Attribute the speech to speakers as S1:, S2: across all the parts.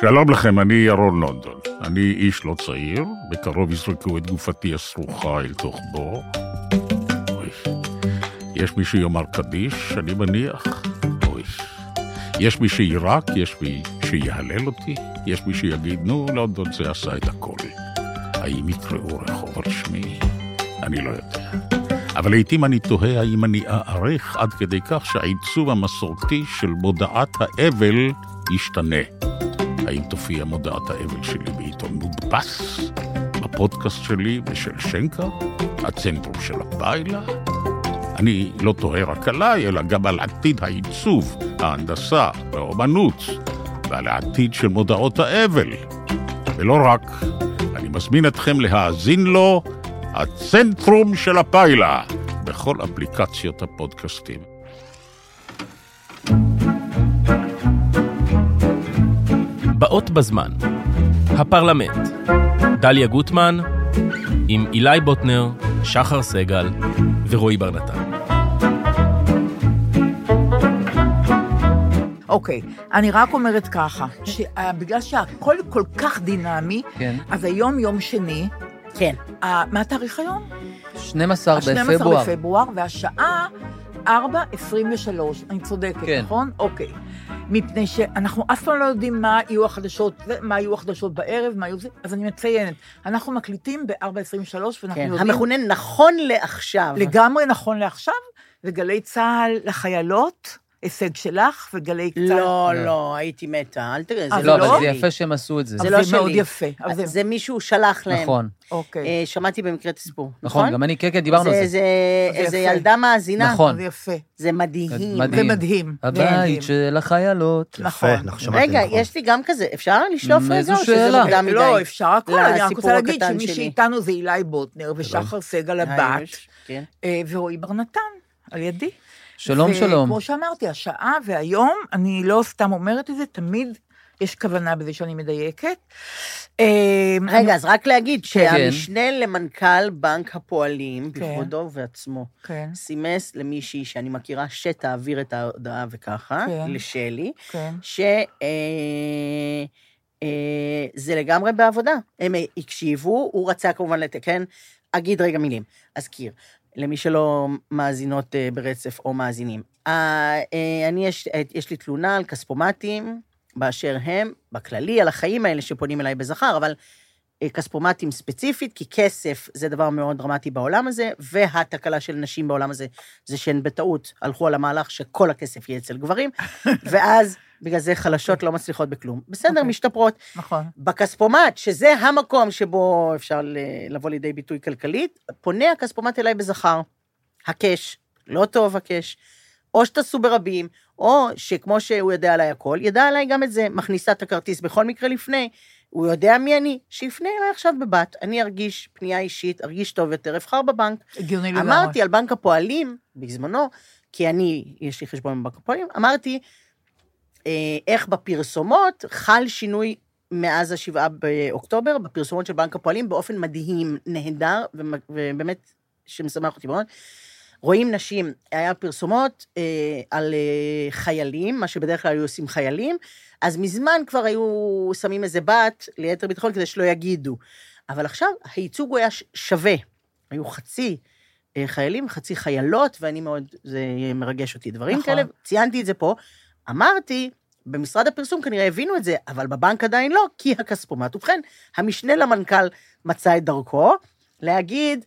S1: שלום לכם, אני ירון לונדון. אני איש לא צעיר, בקרוב יזרקו את גופתי הסרוכה אל תוך בור. יש מי שיאמר קדיש, אני מניח. אוי. יש מי שיירק, יש מי שיהלל אותי, יש מי שיגיד, נו, לונדון זה עשה את הכל. האם יקראו רחוב על שמי? אני לא יודע. אבל לעתים אני תוהה האם אני אארך עד כדי כך שהעיצוב המסורתי של מודעת האבל ישתנה. האם תופיע מודעת האבל שלי בעיתון מודפס, בפודקאסט שלי ושל שנקה, הצנטרום של הפיילה? אני לא תוהה רק עליי, אלא גם על עתיד העיצוב, ההנדסה והאומנות, ועל העתיד של מודעות האבל. ולא רק, אני מזמין אתכם להאזין לו, הצנטרום של הפיילה, בכל אפליקציות הפודקאסטים.
S2: באות בזמן, הפרלמנט, דליה גוטמן, עם אילי בוטנר, שחר סגל ורועי בר נתן.
S3: אוקיי, אני רק אומרת ככה, שבגלל שהכל כל כך דינמי,
S4: כן.
S3: אז היום יום שני,
S5: כן.
S3: ה- מה התאריך היום?
S4: 12
S3: ה-
S4: בפברואר.
S3: בפברואר, והשעה 4.23, אני צודקת,
S4: כן.
S3: נכון? אוקיי. מפני שאנחנו אף פעם לא יודעים מה יהיו החדשות, מה יהיו החדשות בערב, מה יהיו זה, אז אני מציינת. אנחנו מקליטים ב-4.23, ואנחנו
S5: כן,
S3: יודעים...
S5: המכונה נכון לעכשיו.
S3: לגמרי נכון לעכשיו, וגלי צה"ל לחיילות, הישג שלך, וגלי צה"ל...
S5: לא, לא, הייתי מתה, אל תראה, זה
S3: אה,
S4: לא,
S5: לא
S4: אבל
S5: שלי.
S4: זה יפה שהם עשו את זה.
S5: זה לא
S3: זה מאוד
S5: שלי.
S3: יפה. זה...
S5: מישהו שלח להם.
S4: נכון,
S3: אוקיי.
S5: אה, שמעתי במקרה את הסיפור,
S4: נכון, גם אני, כן, כן, דיברנו על זה.
S5: זה
S3: זה
S5: איזה. ילדה מאזינה.
S4: נכון.
S3: זה יפה.
S5: זה מדהים.
S3: זה מדהים.
S4: הבית של החיילות.
S3: נכון.
S5: רגע,
S6: נכון.
S5: יש לי גם כזה, אפשר לשלוף
S4: איזו
S5: רגע, או שזה
S4: שאלה.
S5: מוקדם מדי?
S3: לא, אפשר הכל, אני רק רוצה להגיד שמי
S5: שלי.
S3: שאיתנו זה אילי בוטנר ושחר סגל הבת,
S5: היוש, כן.
S3: אה, ורועי בר נתן, על ידי.
S4: שלום, שלום.
S3: וכמו שאמרתי, השעה והיום, אני לא סתם אומרת את זה, תמיד יש כוונה בזה שאני מדייקת. אה,
S5: רגע, אז רק להגיד
S4: כן.
S5: שהמשנה למנכ"ל בנק הפועלים,
S3: כן.
S5: בכבודו ובעצמו,
S3: כן,
S5: סימס למישהי שאני מכירה שתעביר את ההודעה וככה,
S3: כן.
S5: לשלי,
S3: כן.
S5: שזה אה, לגמרי בעבודה. הם הקשיבו, הוא רצה כמובן לתקן. אגיד רגע מילים, אזכיר, למי שלא מאזינות אה, ברצף או מאזינים. אה, אה, אני, יש, יש לי תלונה על כספומטים באשר הם, בכללי, על החיים האלה שפונים אליי בזכר, אבל כספומטים ספציפית, כי כסף זה דבר מאוד דרמטי בעולם הזה, והתקלה של נשים בעולם הזה זה שהן בטעות הלכו על המהלך שכל הכסף יהיה אצל גברים, ואז בגלל זה חלשות לא מצליחות בכלום. בסדר,
S3: אוקיי.
S5: משתפרות.
S3: נכון.
S5: בכספומט, שזה המקום שבו אפשר לבוא לידי ביטוי כלכלית, פונה הכספומט אליי בזכר. הקש, לא טוב הקש. או שתעשו ברבים, או שכמו שהוא יודע עליי הכל, ידע עליי גם את זה, מכניסה את הכרטיס בכל מקרה לפני. הוא יודע מי אני, שיפנה אליי עכשיו בבת, אני ארגיש פנייה אישית, ארגיש טוב יותר, אבחר בבנק.
S3: הגיוני לגמרי.
S5: אמרתי על בנק הפועלים, בזמנו, כי אני, יש לי חשבון בבנק הפועלים, אמרתי, אה, איך בפרסומות חל שינוי מאז השבעה באוקטובר, בפרסומות של בנק הפועלים, באופן מדהים, נהדר, ובאמת, שמשמח אותי מאוד. רואים נשים, היה פרסומות אה, על אה, חיילים, מה שבדרך כלל היו עושים חיילים, אז מזמן כבר היו שמים איזה בת ליתר ביטחון כדי שלא יגידו. אבל עכשיו הייצוג היה שווה. היו חצי אה, חיילים, חצי חיילות, ואני מאוד, זה מרגש אותי, דברים
S3: נכון.
S5: כאלה, ציינתי את זה פה. אמרתי, במשרד הפרסום כנראה הבינו את זה, אבל בבנק עדיין לא, כי הכספומט. ובכן, המשנה למנכ"ל מצא את דרכו להגיד,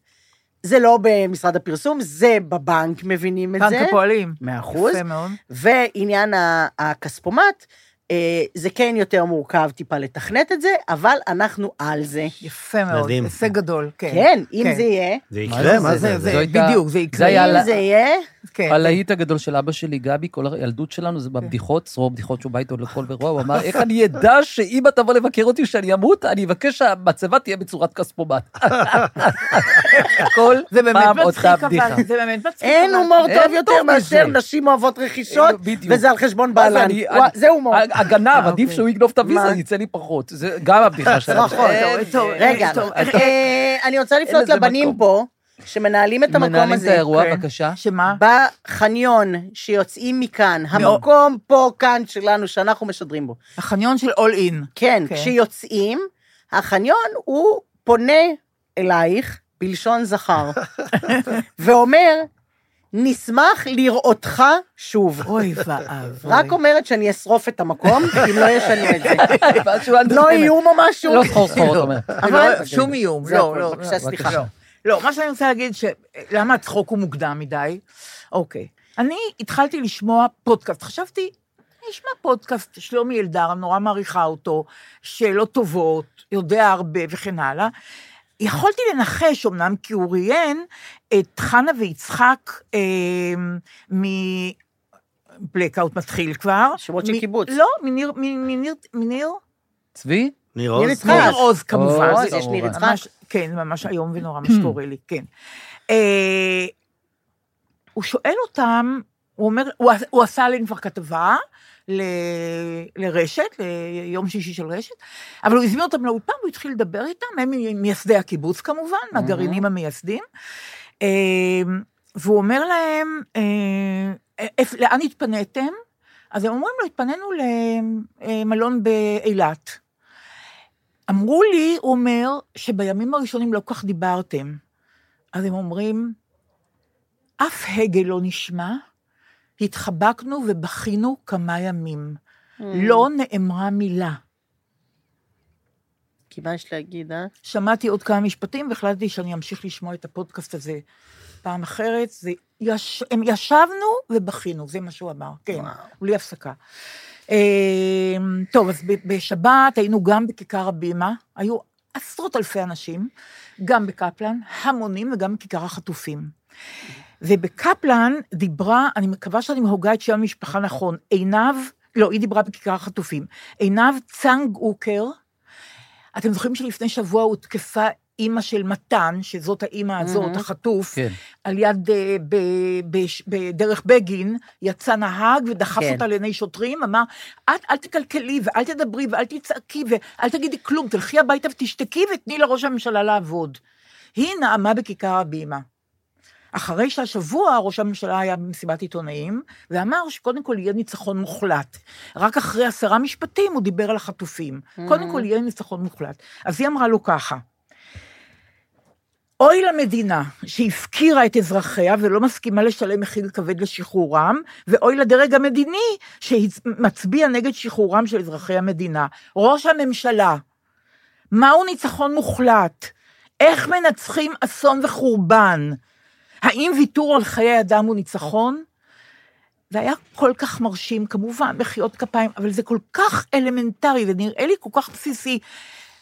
S5: זה לא במשרד הפרסום, זה בבנק מבינים את זה.
S3: בנק הפועלים.
S5: מאה אחוז.
S3: יפה מאוד.
S5: ועניין הכספומט, אה, זה כן יותר מורכב טיפה לתכנת את זה, אבל אנחנו על זה.
S3: יפה מאוד.
S6: מדהים.
S3: הישג גדול, כן.
S5: כן, אם
S3: כן.
S5: זה יהיה,
S6: זה יקרה? מה
S3: זה, בדיוק, זה יקרה.
S4: זה
S5: אם זה יהיה,
S3: כן.
S4: הלהיט הגדול של אבא שלי, גבי, כל הילדות שלנו זה בבדיחות, צרור בדיחות שהוא בא איתו לכל ורוע, הוא אמר, איך אני אדע שאם אתה תבוא לבקר אותי שאני אמות, אני אבקש שהמצבה תהיה בצורת כספומט. כל פעם אותה בדיחה.
S3: זה באמת מצחיק.
S5: אין הומור טוב יותר מאשר. נשים אוהבות רכישות. וזה על חשבון בעלן. זה הומור.
S4: הגנב, עדיף
S3: אוקיי.
S4: שהוא יגנוב את הוויזה? יצא לי פחות. זה גם הבדיחה שלנו.
S5: נכון.
S3: טוב, טוב,
S5: רגע. אה, אני רוצה לפנות לבנים. פה, שמנהלים את המקום
S4: מנהלים את
S5: הזה.
S4: האירוע,
S3: כן.
S4: בבקשה.
S3: שמה?
S5: בחניון שיוצאים מכאן, המקום פה, כאן שלנו, שאנחנו משדרים בו.
S3: החניון של אול אין.
S5: כן,
S3: כן.
S5: כשיוצאים, החניון הוא פונה אלייך, בלשון זכר, ואומר, נשמח לראותך שוב.
S3: אוי ואבוי.
S5: רק אומרת שאני אשרוף את המקום, אם לא ישנו את זה. לא איום או משהו.
S4: לא סחור סחור, אתה אומר.
S5: אבל-
S3: לא, שום איום. לא, לא.
S5: בבקשה, סליחה.
S3: לא. מה שאני רוצה להגיד, ש... למה הצחוק הוא מוקדם מדי? אוקיי. אני התחלתי לשמוע פודקאסט. חשבתי, אני אשמע פודקאסט, שלומי אלדר, אני נורא מעריכה אותו, שאלות טובות, יודע הרבה וכן הלאה. יכולתי לנחש, אמנם, כי הוא ראיין את חנה ויצחק אה, מבלקאוט מתחיל כבר.
S5: שמות של
S3: מ-
S5: קיבוץ.
S3: לא, מניר, מ- מניר, מניר,
S4: צבי?
S6: ניר עוז?
S3: ניר עוז כמובן.
S5: יש ניר. יצחק.
S3: כן, ממש איום ונורא מה שקורה לי, כן. אה, הוא שואל אותם, הוא אומר, הוא, הוא עשה עליהם כבר כתבה ל, לרשת, ליום שישי של רשת, אבל הוא הזמין אותם לאולפן, הוא התחיל לדבר איתם, הם מייסדי הקיבוץ כמובן, מהגרעינים המייסדים, אה, והוא אומר להם, אה, לאן התפניתם? אז הם אומרים לו, התפנינו למלון באילת. אמרו לי, הוא אומר, שבימים הראשונים לא כל כך דיברתם. אז הם אומרים, אף הגה לא נשמע, התחבקנו ובכינו כמה ימים. לא נאמרה מילה.
S5: כי מה יש להגיד, אה?
S3: שמעתי עוד כמה משפטים והחלטתי שאני אמשיך לשמוע את הפודקאסט הזה פעם אחרת. זה יש, הם ישבנו ובכינו, זה מה שהוא אמר, כן,
S5: וואו.
S3: בלי הפסקה. אה, טוב, אז בשבת היינו גם בכיכר הבימה, היו עשרות אלפי אנשים, גם בקפלן, המונים וגם בכיכר החטופים. ובקפלן דיברה, אני מקווה שאני מהוגה את שם המשפחה נכון, עינב, לא, היא דיברה בכיכר החטופים, עינב צנג אוקר, אתם זוכרים שלפני שבוע הותקפה אימא של מתן, שזאת האימא הזאת,
S5: מהמם.
S3: החטוף,
S4: כן.
S3: על יד, אה, ב- בש- בדרך בגין, יצא נהג ודחף
S5: כן.
S3: אותה לעיני שוטרים, אמר, את אל תקלקלי ואל תדברי ואל תצעקי ואל תגידי כלום, תלכי הביתה ותשתקי ותני לראש הממשלה לעבוד. היא נאמה בכיכר הבימה. אחרי שהשבוע ראש הממשלה היה במסיבת עיתונאים, ואמר שקודם כל יהיה ניצחון מוחלט. רק אחרי עשרה משפטים הוא דיבר על החטופים. קודם כל יהיה ניצחון מוחלט. אז היא אמרה לו ככה, אוי למדינה שהפקירה את אזרחיה ולא מסכימה לשלם מחיר כבד לשחרורם, ואוי לדרג המדיני שמצביע נגד שחרורם של אזרחי המדינה. ראש הממשלה, מהו ניצחון מוחלט? איך מנצחים אסון וחורבן? האם ויתור על חיי אדם הוא ניצחון? זה היה כל כך מרשים, כמובן, מחיאות כפיים, אבל זה כל כך אלמנטרי, ונראה לי כל כך בסיסי.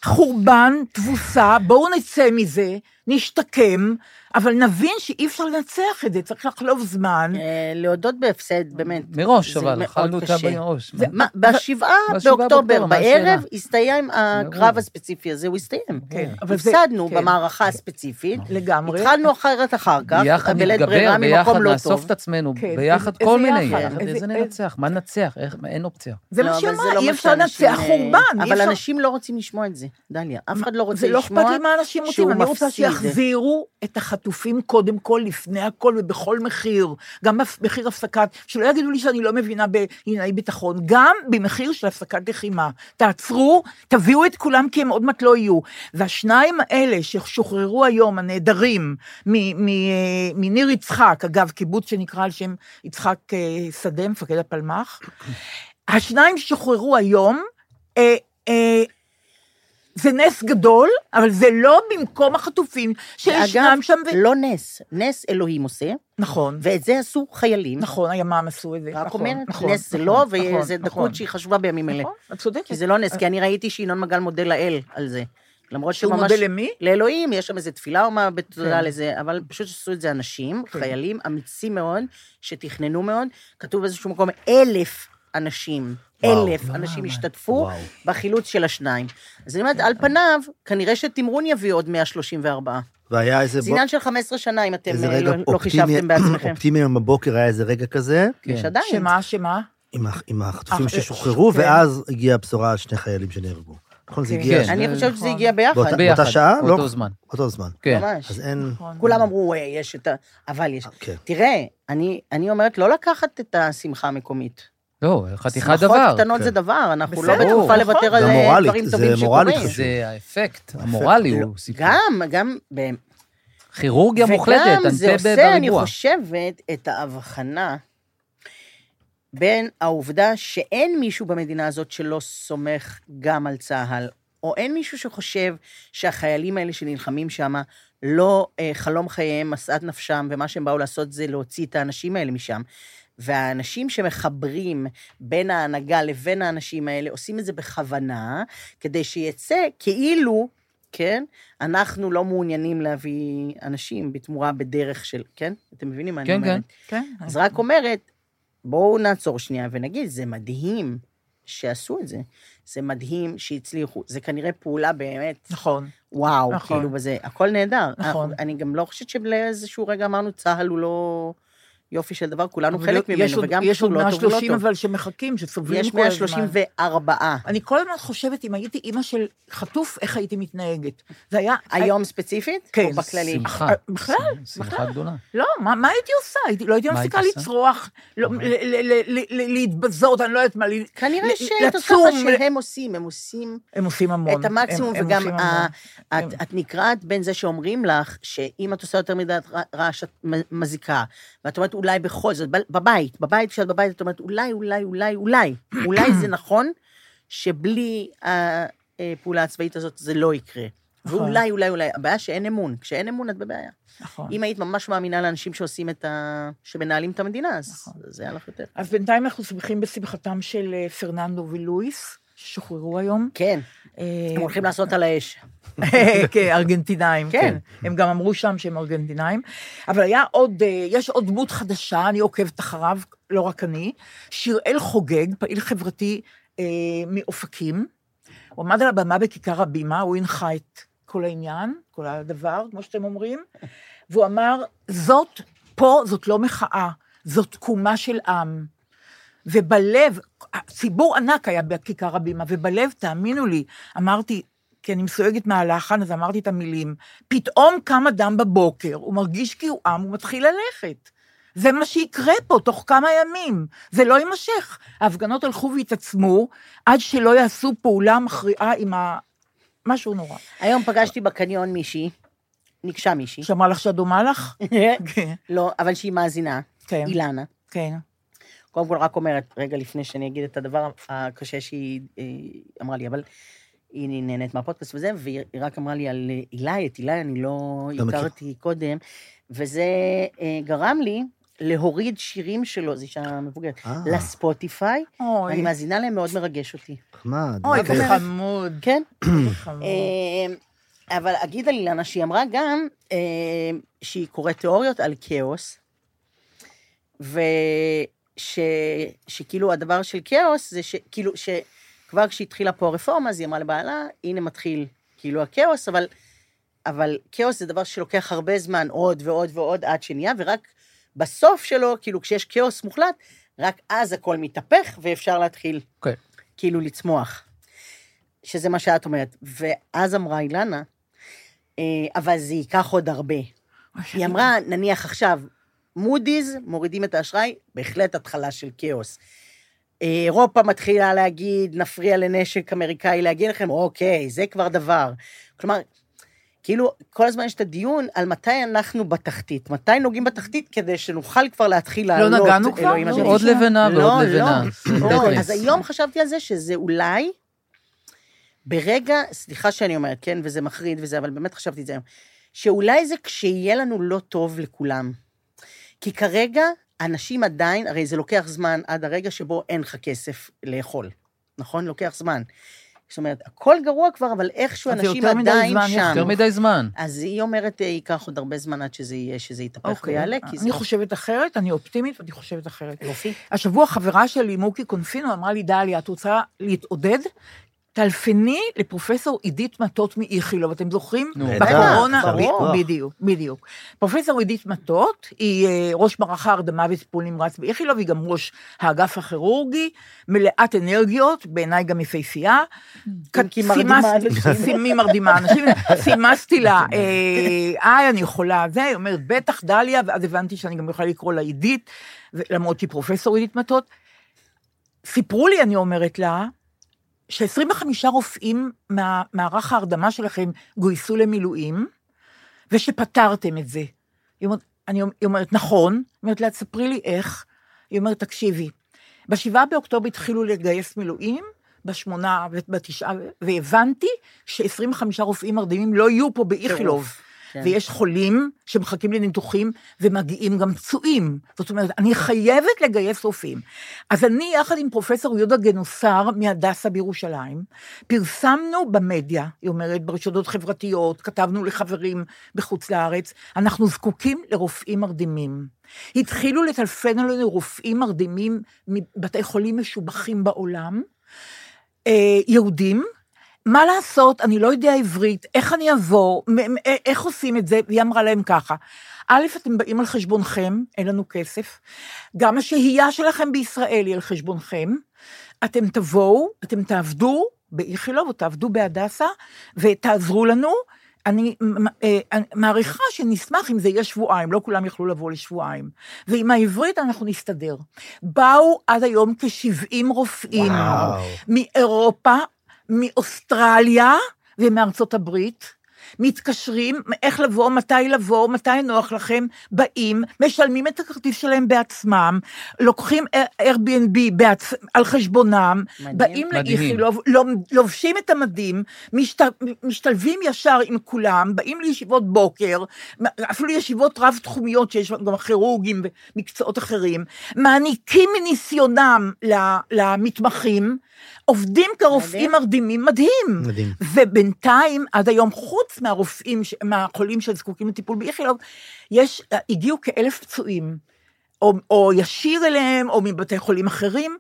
S3: חורבן, תבוסה, בואו נצא מזה, נשתקם, אבל נבין שאי אפשר לנצח את זה, צריך לחלוב זמן.
S5: אה, להודות בהפסד, באמת.
S4: מראש, אבל, אכלנו אותה. מראש.
S5: בשבעה באוקטובר בערב? הסתיים הקרב הספציפי הזה, הוא הסתיים.
S3: כן, זה-
S5: הפסדנו
S3: כן.
S5: במערכה הספציפית,
S3: לגמרי.
S5: התחלנו אחרת אחר כך,
S4: ביחד נתגבר, ביחד
S5: לא
S4: נאסוף. את עצמנו,
S3: כן,
S4: ביחד כל מיני,
S3: יחד?
S4: יחד,
S3: איזה-
S4: ננצח, מה ננצח, אין אופציה.
S3: זה
S5: לא,
S3: מה
S5: אבל
S3: שהיא
S5: זה
S3: אמרה,
S5: לא
S3: אי אפשר לנצח
S5: אה,
S3: חורבן,
S5: אבל. אנשים לא רוצים לשמוע את זה, דליה. אף אחד לא רוצה
S3: זה לא
S5: לשמוע.
S3: אכפת לי מה אנשים רוצים,
S5: שהוא
S3: אני רוצה
S5: מפסיד.
S3: שיחזירו את החטופים קודם כל, לפני הכל ובכל מחיר. גם במחיר הפסקת, שלא יגידו לי שאני לא מבינה בענייני ביטחון, גם במחיר של הפסקת לחימה. תעצרו, תביאו את כולם כי הם עוד מעט לא יהיו. והשניים האלה ששוחררו היום, הנעדרים, מניר יצחק, אגב, קיבוץ שנקרא על שם יצחק אה, שדה, מפקד הפלמ"ח, השניים ששוחררו היום, אה, אה, זה נס גדול, אבל זה לא במקום החטופים שישנם
S5: אגב,
S3: שם. ו...
S5: לא נס, נס אלוהים עושה,
S3: נכון,
S5: ואת זה עשו חיילים.
S3: נכון, הימ"מ עשו את זה.
S5: רק
S3: נכון,
S5: אומרת,
S3: נכון,
S5: נס זה
S3: נכון,
S5: לא,
S3: נכון,
S5: וזה
S3: נכון.
S5: דקות שהיא חשובה בימים אלה.
S3: נכון, את צודקת.
S5: כי זה לא נס, כי אני ראיתי שינון מגל מודה לאל על זה. למרות
S3: שהוא
S5: שממש...
S3: מודה למי?
S5: לאלוהים, יש שם איזה תפילה או מה בתודה
S3: כן.
S5: לזה, אבל פשוט עשו את זה אנשים,
S3: כן.
S5: חיילים אמיצים מאוד, שתכננו מאוד. כתוב באיזשהו מקום, אלף אנשים. אלף אנשים השתתפו
S6: וואו.
S5: בחילוץ של השניים. אז אני אומרת, על פניו, כנראה שתמרון יביא עוד 134.
S6: והיה איזה...
S5: זה עניין של 15 שנה, אם אתם אה, לא- לא חישבתם בעצמכם.
S6: אופטימי היום בבוקר היה איזה רגע כזה,
S5: יש
S4: כן.
S5: עדיין.
S3: שמה, שמה?
S6: עם החטופים
S3: אה,
S6: ששוחררו,
S3: כן.
S6: ואז הגיעה הבשורה על שני חיילים שנהרגו. נכון, זה
S3: כן.
S6: הגיע...
S4: כן.
S5: אני חושבת שזה
S3: נכון.
S5: הגיע ביחד.
S6: באותה-
S4: ביחד,
S6: שעה? לא?
S4: באותו זמן.
S6: אותו זמן.
S4: כן.
S5: ממש.
S6: אז אין...
S3: נכון.
S5: כולם אמרו, "אה, יש את ה... אבל יש...
S6: כן.
S5: תראה, אני, אני אומרת לא לקחת את השמחה המקומית.
S4: לא, חתיכת
S5: שמחות
S4: דבר.
S5: קטנות
S6: כן.
S5: זה דבר, אנחנו
S3: בסדר,
S5: לא בתקופה
S3: נכון.
S5: לוותר על אה,
S6: מורלית,
S5: דברים
S6: זה
S5: טובים
S6: מורלית
S5: שקורים.
S6: חשוב.
S4: זה האפקט המורלי. הוא סיפור.
S5: גם, גם, ב-
S4: כירורגיה מוחלטת,
S5: וגם זה
S4: אנטבה
S5: עושה, אני
S4: בריבוע.
S5: חושבת, את ההבחנה בין העובדה שאין מישהו במדינה הזאת שלא סומך גם על צה"ל, או אין מישהו שחושב שהחיילים האלה שנלחמים שם, לא אה, חלום חייהם, משאת נפשם, ומה שהם באו לעשות זה להוציא את האנשים האלה משם. והאנשים שמחברים בין ההנהגה לבין האנשים האלה עושים את זה בכוונה, כדי שיצא כאילו, כן, אנחנו לא מעוניינים להביא אנשים בתמורה בדרך של, כן? אתם מבינים מה אני
S4: כן,
S5: אומרת?
S3: כן.
S5: אז רק אומרת, בואו נעצור שנייה ונגיד, זה מדהים שעשו את זה. זה מדהים שהצליחו. זה כנראה פעולה באמת,
S3: נכון.
S5: וואו,
S3: נכון.
S5: כאילו בזה, הכל נהדר.
S3: נכון.
S5: אני גם לא חושבת שבאיזשהו רגע אמרנו, צה"ל הוא לא יופי של דבר, כולנו חלק
S3: יש
S5: ממנו,
S3: עוד-
S5: וגם
S3: יש עוד
S5: כשהוא לא טוב, הוא לא
S3: 130
S5: טוב.
S3: אבל שמחכים, שסובלים
S5: יש
S3: כל הזמן.
S5: 134.
S3: אני כל הזמן חושבת, אם הייתי אימא של חטוף, איך הייתי מתנהגת. זה היה...
S5: היום ספציפית?
S3: כן.
S5: או בכללי?
S4: שמחה.
S3: אה, בכלל,
S4: שמחה. גדולה.
S3: לא, מה, מה הייתי עושה? הייתי, לא הייתי מפסיקה? לצרוח, לא, ל- להתבזות, אני לא יודעת מה, ל-
S5: כנראה שאת עושה
S3: לצום.
S5: מה שהם עושים, הם עושים
S3: הם עושים המון.
S5: את המקסימום, וגם
S3: המון.
S5: את, נקרעת בין זה שאומרים לך, שאם את עושה יותר מדי רעש, את מזיקה. ואת אומרת, אולי בכל זאת, בבית, בבית, כשאת בבית, את אומרת, אולי, אולי, אולי, אולי, אולי זה נכון שבלי הפעולה הצבאית הזאת זה לא יקרה.
S3: נכון.
S5: ואולי, אולי, אולי, הבעיה שאין אמון. כשאין אמון, את בבעיה.
S3: נכון.
S5: אם היית ממש מאמינה לאנשים שעושים את ה... שמנהלים את המדינה, אז
S3: נכון.
S5: זה היה לך יותר.
S3: אז בינתיים אנחנו שמחים בשמחתם של אה, פרננדו ולואיס, ששוחררו היום.
S5: כן,
S3: אה,
S5: הם הולכים לעשות על האש.
S3: כן, ארגנטינאים,
S5: כן.
S3: כן. הם גם אמרו שם שהם ארגנטינאים. אבל היה עוד, אה, יש עוד דמות חדשה, אני עוקבת אחריו, לא רק אני, שיראל חוגג, פעיל חברתי אה, מאופקים. הוא עמד על הבמה בכיכר הבימה, הוא הנחה את כל העניין, כל הדבר, כמו שאתם אומרים, והוא אמר, זאת, פה זאת לא מחאה, זאת תקומה של עם. ובלב, ציבור ענק היה בכיכר הבימה, ובלב, תאמינו לי, אמרתי, כי אני מסויגת מהלחן, אז אמרתי את המילים, פתאום קם אדם בבוקר, הוא מרגיש כי הוא עם, הוא מתחיל ללכת. זה מה שיקרה פה תוך כמה ימים, זה לא יימשך. ההפגנות הלכו והתעצמו עד שלא יעשו פעולה מכריעה עם ה... משהו נורא.
S5: היום פגשתי בקניון מישהי, ניגשה מישהי.
S3: שאמרה לך שאת דומה לך? כן,
S5: לא, אבל שהיא מאזינה,
S3: כן,
S5: אילנה.
S3: כן.
S5: קודם כל רק אומרת, רגע לפני שאני אגיד את הדבר הקשה שהיא אה, אמרה לי, אבל היא נהנית מהפודקאסט וזה, והיא רק אמרה לי על אילי, את אילי אני לא
S6: לא.
S5: הכרתי קודם, וזה אה, גרם לי להוריד שירים שלו, זו אישה מבוגרת,
S6: אה.
S5: לספוטיפיי,
S3: אוי,
S5: אני מאזינה להם, מאוד מרגש אותי.
S6: נחמד.
S3: אוי. זה חמוד.
S5: כן?
S3: חמוד.
S5: אבל אגיד על אילנה שהיא אמרה גם אה, שהיא קוראת תיאוריות על כאוס, וש, שכאילו הדבר של כאוס זה שכאילו, שכבר כשהתחילה פה הרפורמה, אז היא אמרה לבעלה, הנה מתחיל כאילו הכאוס, אבל, אבל כאוס זה דבר שלוקח הרבה זמן, עוד ועוד ועוד עד שנהיה, ורק בסוף שלו, כאילו כשיש כאוס מוחלט, רק אז הכל מתהפך ואפשר להתחיל
S4: כן.
S5: כאילו לצמוח. שזה מה שאת אומרת. ואז אמרה אילנה, אה, אבל זה ייקח עוד הרבה. היא אמרה, נניח עכשיו, מודי'ס מורידים את האשראי, בהחלט התחלה של כאוס. אירופה מתחילה להגיד, נפריע לנשק אמריקאי להגיד לכם, אוקיי, זה כבר דבר. כלומר, כאילו, כל הזמן יש את הדיון על מתי אנחנו בתחתית. מתי נוגעים בתחתית כדי שנוכל כבר להתחיל לעלות.
S3: נגענו כבר? לא.
S4: עוד לבנה
S5: לא,
S4: ועוד
S5: לא.
S4: לבנה.
S5: לא. אז היום חשבתי על זה שזה אולי, ברגע, סליחה שאני אומרת, כן, וזה מחריד וזה, אבל באמת חשבתי את זה היום, שאולי זה כשיהיה לנו לא טוב לכולם. כי כרגע, אנשים עדיין, הרי זה לוקח זמן עד הרגע שבו אין לך כסף לאכול, נכון? לוקח זמן. זאת אומרת, הכל גרוע כבר, אבל איכשהו אנשים עדיין
S3: זמן,
S5: שם.
S4: יותר מדי זמן.
S5: אז היא אומרת, אה, ייקח עוד הרבה זמן עד שזה יהיה, שזה יתהפך
S3: אוקיי.
S5: ויעלה, כי זה...
S3: אני חושבת אחרת, אני אופטימית ואני חושבת אחרת.
S5: יופי.
S3: השבוע חברה שלי, מוקי קונפינו, אמרה לי, דליה, את רוצה להתעודד? טלפני לפרופסור עידית מטות מאיכילוב, אתם זוכרים?
S4: נו,
S6: בטח,
S3: בקורונה. בדיוק, בדיוק. פרופסור עידית מטות היא אה, ראש מערך ההרדמה וטיפול נמרץ באיכילוב, היא גם ראש האגף הכירורגי, מלאת אנרגיות, בעיניי גם יפהפייה.
S5: אם כי מרדימה
S3: סימס-
S5: אנשים.
S3: סימי מרדימה אנשים, סימסתי לה, אה, היי, אני יכולה, זה, היא אומרת, בטח, דליה, ואז הבנתי שאני גם יכולה לקרוא לה עידית, למרות שהיא פרופסור עידית מטות. סיפרו לי, אני אומרת לה, ש-25 רופאים מהמערך ההרדמה שלכם גויסו למילואים, ושפתרתם את זה. היא אומרת, אני, היא אומרת, נכון. היא אומרת לה, תספרי לי איך. היא אומרת, תקשיבי, בשבעה באוקטובר התחילו לגייס מילואים, בשמונה ובתשעה, והבנתי ש-25 רופאים מרדימים לא יהיו פה באיכילוב.
S5: כן.
S3: ויש חולים שמחכים לניתוחים ומגיעים גם פצועים. זאת אומרת, אני חייבת לגייס רופאים. אז אני, יחד עם פרופסור יהודה גנוסר מהדסה בירושלים, פרסמנו במדיה, היא אומרת, ברשתות חברתיות, כתבנו לחברים בחוץ לארץ, אנחנו זקוקים לרופאים מרדימים. התחילו לטלפן עלינו רופאים מרדימים מבתי חולים משובחים בעולם, אה, יהודים, מה לעשות, אני לא יודע עברית, איך אני אעבור, מ- איך עושים את זה? והיא אמרה להם ככה, א', אתם באים על חשבונכם, אין לנו כסף, גם השהייה שלכם בישראל היא על חשבונכם, אתם תבואו, אתם תעבדו באיכילוב או תעבדו בהדסה, ותעזרו לנו. אני אה, אני מעריכה שנשמח אם זה יהיה שבועיים, לא כולם יכלו לבוא לשבועיים. ועם העברית אנחנו נסתדר. באו עד היום כ-70 רופאים
S6: וואו.
S3: מאירופה, מאוסטרליה ומארצות הברית. מתקשרים, איך לבוא, מתי לבוא, מתי נוח לכם, באים, משלמים את הכרטיס שלהם בעצמם, לוקחים Airbnb בעצ... על חשבונם,
S5: מדהים.
S3: באים. לאיכילוב, לוב- לובשים את המדים, משת... משתלבים ישר עם כולם, באים לישיבות בוקר, אפילו ישיבות רב-תחומיות שיש גם כירורגים ומקצועות אחרים, מעניקים מניסיונם למתמחים, עובדים כרופאים
S5: מדהים.
S3: מרדימים, מדהים.
S6: מדהים.
S3: ובינתיים, עד היום, חוץ מהרופאים, מהחולים שזקוקים לטיפול באיכילוב, יש, הגיעו כאלף פצועים. או, או ישיר אליהם, או מבתי חולים אחרים.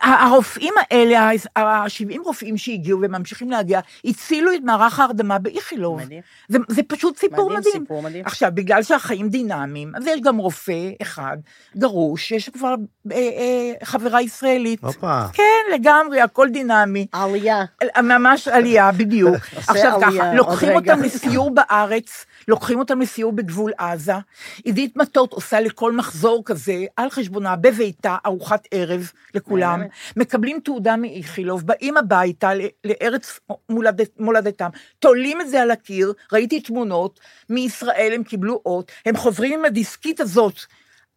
S3: ה- הרופאים האלה, ה-70 רופאים שהגיעו וממשיכים להגיע, הצילו את מערך ההרדמה באיכילוב.
S5: מדהים.
S3: זה, זה פשוט סיפור
S5: מדהים,
S3: מדהים.
S5: סיפור מדהים.
S3: עכשיו, בגלל שהחיים דינמיים, אז יש גם רופא אחד, גרוש, יש כבר אה, אה, חברה ישראלית.
S6: הופה.
S3: כן, לגמרי, הכל דינמי.
S5: עלייה.
S3: ממש עלייה, בדיוק. עכשיו
S5: עלייה,
S3: ככה, לוקחים. אותם לסיור בארץ, לוקחים אותם לסיור בגבול עזה. עידית מטות עושה לכל מחזור כזה, על חשבונה, בביתה, ארוחת ערב לכולם. מקבלים תעודה מאיכילוב, באים הביתה לארץ מולדת, מולדתם, תולים את זה על הקיר, ראיתי תמונות, מישראל הם קיבלו אות, הם חוזרים עם הדיסקית הזאת.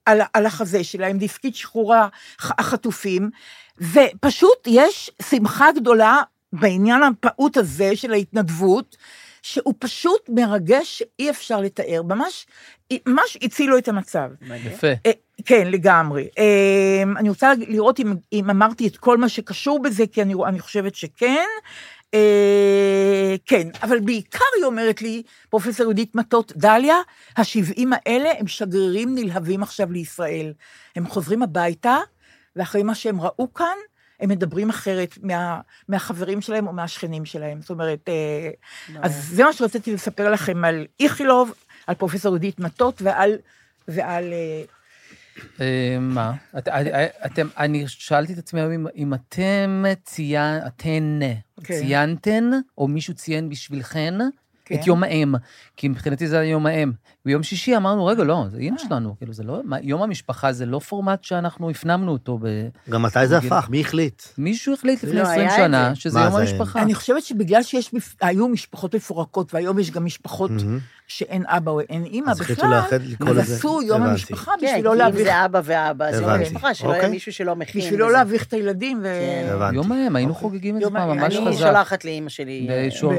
S3: על, על החזה שלהם, דיסקית שחרור הח- החטופים, ופשוט יש שמחה גדולה בעניין הפעוט הזה של ההתנדבות, שהוא פשוט מרגש שאי אפשר לתאר, ממש, ממש הצילו את המצב.
S4: יפה.
S3: אה, כן, לגמרי. אה, אני רוצה לראות אם, אם אמרתי את כל מה שקשור בזה, כי אני, אני חושבת שכן. אה, כן, אבל בעיקר היא אומרת לי, פרופסור יהודית מטות, דליה, ה-70 האלה הם שגרירים נלהבים עכשיו לישראל. הם חוזרים הביתה, ואחרי מה שהם ראו כאן, הם מדברים אחרת מה, מהחברים שלהם או מהשכנים שלהם. זאת אומרת, אה, אז זה מה שרציתי לספר לכם על איכילוב, על פרופסור יהודית מטות ועל... ועל אה,
S4: אה, מה? את- אתם, אני שאלתי את עצמי היום אם- אתם אתן
S3: כן.
S4: ציינתן, או מישהו ציין בשבילכן,
S3: כן.
S4: את יום האם, כי מבחינתי זה יום האם. ביום שישי אמרנו, רגע, לא, זה
S3: אה.
S4: אימא שלנו, כאילו, זה לא, מה, יום המשפחה זה לא פורמט שאנחנו הפנמנו אותו ב...
S6: גם מתי זה הפך? מי החליט?
S4: מישהו החליט לפני
S5: לא,
S4: 20
S5: היה את
S4: שנה
S5: זה.
S4: שזה יום
S6: זה-
S4: המשפחה.
S3: אני חושבת שבגלל שיש, מפ- היו משפחות מפורקות, והיום יש גם משפחות. שאין אבא או אין אימא
S6: אז החליטו
S3: בכלל,
S6: לאחד, לקרוא
S3: אז. עשו יום
S6: הבנתי.
S3: המשפחה
S5: כן,
S3: בשביל לא
S5: כי אם
S3: להביך,
S5: זה אבא ואבא, זה יום. המשפחה, שלא יהיה
S6: אוקיי.
S5: מישהו שלא מכין.
S3: בשביל לא. להביך את הילדים, ו...
S5: כן.
S6: הבנתי.
S4: יום ההם, היינו
S6: אוקיי.
S4: חוגגים את זה
S3: יום
S4: פעם, ממש
S5: אני
S4: חזק.
S5: שולחת לאימא שלי... אה? זהו,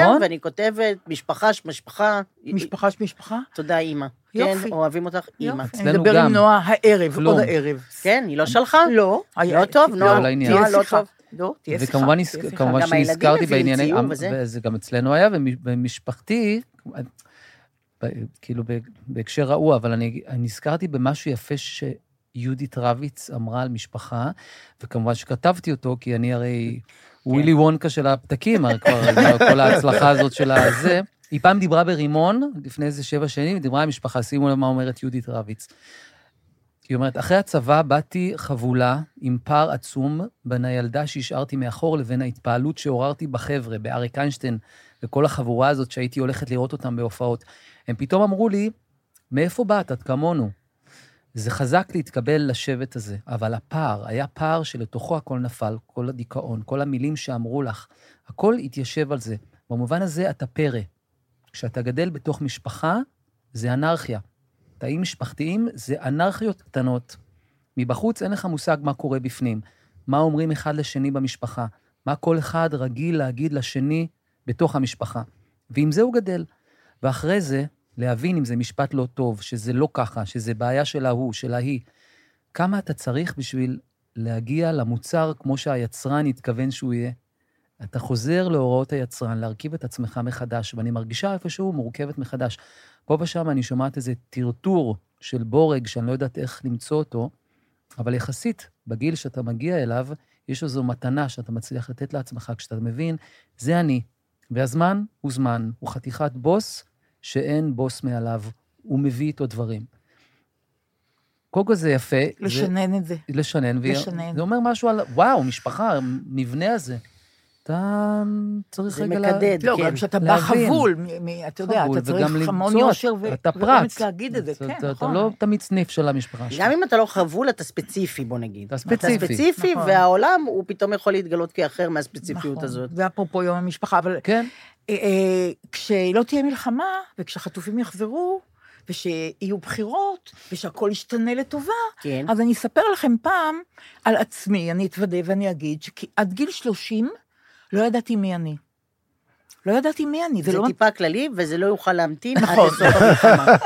S4: נכון?
S5: ואני כותבת, משפחה, משפחה,
S3: משפחה של משפחה.
S5: תודה אימא.
S3: יופי.
S5: כן, אוהבים אותך, אימא.
S3: אני
S4: אצלנו
S3: אדבר
S4: גם.
S3: עם נועה הערב. עוד הערב.
S5: כן, היא לא שלחה?
S3: לא.
S5: לא טוב, נועה,
S4: לא
S3: תהיה שיחה.
S5: טוב.
S3: לא, תהיה שיחה.
S4: וכמובן
S3: תהיה שיחה.
S4: כמובן שנזכרתי בענייני,
S5: ציור וזה.
S4: וזה גם אצלנו היה, ובמשפחתי, כאילו בהקשר ההוא, אבל אני אני נזכרתי במשהו יפה שיהודית רביץ אמרה על משפחה, וכמובן שכתבתי אותו, כי אני הרי הוא ווילי וונקה של הפתקים, הרי כבר עם כל ההצלחה הזאת של הזה. היא פעם דיברה ברימון, לפני איזה שבע שנים, היא דיברה עם משפחה, שימו לב מה אומרת יהודית רביץ. היא אומרת, אחרי הצבא באתי חבולה עם פער עצום בין הילדה שהשארתי מאחור לבין ההתפעלות שעוררתי בחבר'ה, באריק איינשטיין וכל החבורה הזאת שהייתי הולכת לראות אותם בהופעות. הם פתאום אמרו לי, מאיפה באת? את כמונו. זה חזק להתקבל לשבט הזה, אבל הפער, היה פער שלתוכו הכל נפל, כל הדיכאון, כל המילים שאמרו לך, הכל התיישב על זה. במובן הזה אתה פרא. כשאתה גדל בתוך משפחה, זה אנרכיה. תאים משפחתיים זה אנרכיות קטנות. מבחוץ אין לך מושג מה קורה בפנים, מה אומרים אחד לשני במשפחה, מה כל אחד רגיל להגיד לשני בתוך המשפחה. ועם זה הוא גדל. ואחרי זה, להבין אם זה משפט לא טוב, שזה לא ככה, שזה בעיה של ההוא, של ההיא. כמה אתה צריך בשביל להגיע למוצר כמו שהיצרן התכוון שהוא יהיה? אתה חוזר להוראות היצרן, להרכיב את עצמך מחדש, ואני מרגישה איפשהו מורכבת מחדש. פה ושם אני שומעת איזה טרטור של בורג, שאני לא יודעת איך למצוא אותו, אבל יחסית, בגיל שאתה מגיע אליו, יש איזו מתנה שאתה מצליח לתת לעצמך, כשאתה מבין, זה אני. והזמן הוא זמן, הוא חתיכת בוס שאין בוס מעליו, הוא מביא איתו דברים. קודם כל זה יפה.
S3: לשנן
S4: זה,
S3: את זה.
S4: לשנן.
S3: לשנן.
S4: זה אומר משהו על, וואו, משפחה, המבנה הזה. אתה צריך
S5: זה
S4: רגע...
S5: מקדד,
S3: לא,
S5: כן.
S3: גם כשאתה בא
S4: להבין.
S3: חבול, אתה יודע, אתה צריך
S4: למצוא,
S3: יושר ו-
S4: אתה
S3: ואומץ. להגיד את זה,
S4: אתה-
S3: כן, נכון.
S4: אתה לא תמיד סניף של המשפחה שלך.
S5: גם אם אתה לא חבול, אתה ספציפי, בוא נגיד.
S4: אתה ספציפי.
S5: אתה ספציפי,
S3: נכון.
S5: והעולם, הוא פתאום יכול להתגלות כאחר מהספציפיות
S3: נכון.
S5: הזאת.
S3: זה אפרופו יום המשפחה, אבל
S4: כן,
S3: אה, אה, כשלא תהיה מלחמה, וכשהחטופים יחזרו, ושיהיו בחירות, ושהכול ישתנה לטובה,
S5: כן.
S3: אז אני אספר לכם פעם על עצמי, אני אתוודה ואני אגיד שעד גיל 30 לא ידעתי מי אני. לא ידעתי מי אני,
S5: זה
S3: זה לא...
S5: טיפה כללי, וזה לא יוכל להמתין עד
S3: נכון.
S5: לסוף המלחמה.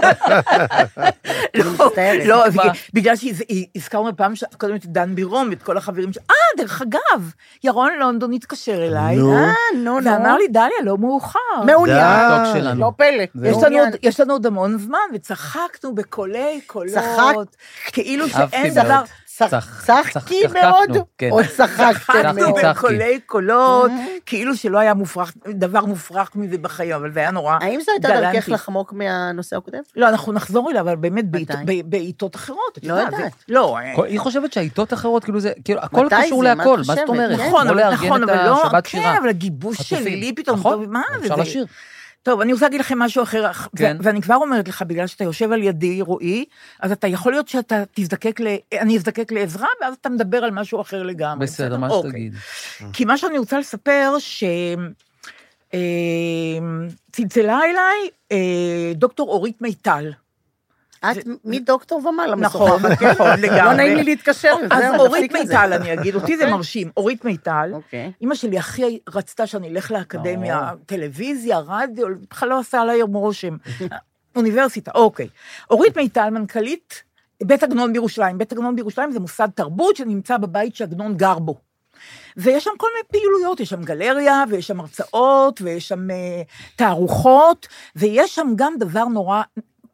S3: לא,
S4: מה?
S3: בגלל- שהזכרנו פעם קודם את דן בירום ואת כל החברים ש... אה, דרך אגב, ירון לונדון התקשר אליי,
S6: נו.
S5: אה, נו, נו.
S3: ואמר לי, דליה, לא מאוחר.
S5: מעוניין. לא פלא.
S3: יש לנו. עוד, יש לנו עוד המון זמן, וצחקנו בקולי קולות.
S5: צחקת?
S3: כאילו שאין. דבר...
S5: צח-
S4: צח-
S5: צחקי
S4: צחקנו,
S5: מאוד,
S4: כן.
S5: או צחקתם
S3: צחקנו
S5: מאוד.
S4: צחקתי.
S3: בקולי קולות, כאילו שלא היה מופרך, דבר מופרך מזה בחיים, אבל זה היה נורא
S5: האם זו הייתה
S3: גלנטי.
S5: דרכך לחמוק מהנושא הקודם?
S3: לא, אנחנו נחזור אליו, אבל באמת בעיתות אחרות.
S5: לא
S3: יודעת. לא, אה,
S4: היא חושבת שהעיתות אחרות, כאילו זה, כאילו, הכל קשור להכל, מה זאת? אומרת?
S3: נכון, אבל
S4: לארגן
S3: נכון, אבל לא, כן. אבל הגיבוש. שלי פתאום,
S4: נכון,
S3: מה זה?
S4: אפשר לשיר.
S3: טוב, אני רוצה להגיד לכם משהו אחר, ו-
S4: כן.
S3: ואני כבר אומרת לך, בגלל שאתה יושב על ידי, רועי, אז אתה יכול להיות שאתה תזדקק ל... אני אזדקק לעזרה, ואז אתה מדבר על משהו אחר לגמרי.
S4: בסדר, מה
S3: אוקיי.
S4: שתגיד.
S3: כי מה שאני רוצה לספר, ש... אה, צלצלה אליי אה, דוקטור אורית מיטל.
S5: את מדוקטור ומעלה
S3: נכון,
S5: משוחחת.
S3: נכון, לגמרי.
S5: לא נעים לי להתקשר,
S3: אז אורית. מיטל, אני אגיד, אותי זה מרשים, אורית מיטל.
S5: אוקיי.
S3: אימא שלי הכי רצתה שאני אלך לאקדמיה, טלוויזיה, רדיו, בכלל לא עשה עליי רושם. אוניברסיטה, אוקיי. אורית מיטל, מנכ"לית בית עגנון בירושלים. בית עגנון בירושלים זה מוסד תרבות שנמצא בבית שעגנון גר בו. ויש שם כל מיני פעילויות, יש שם גלריה, ויש שם הרצאות, ויש שם אה, תערוכות, ויש שם גם דבר נורא,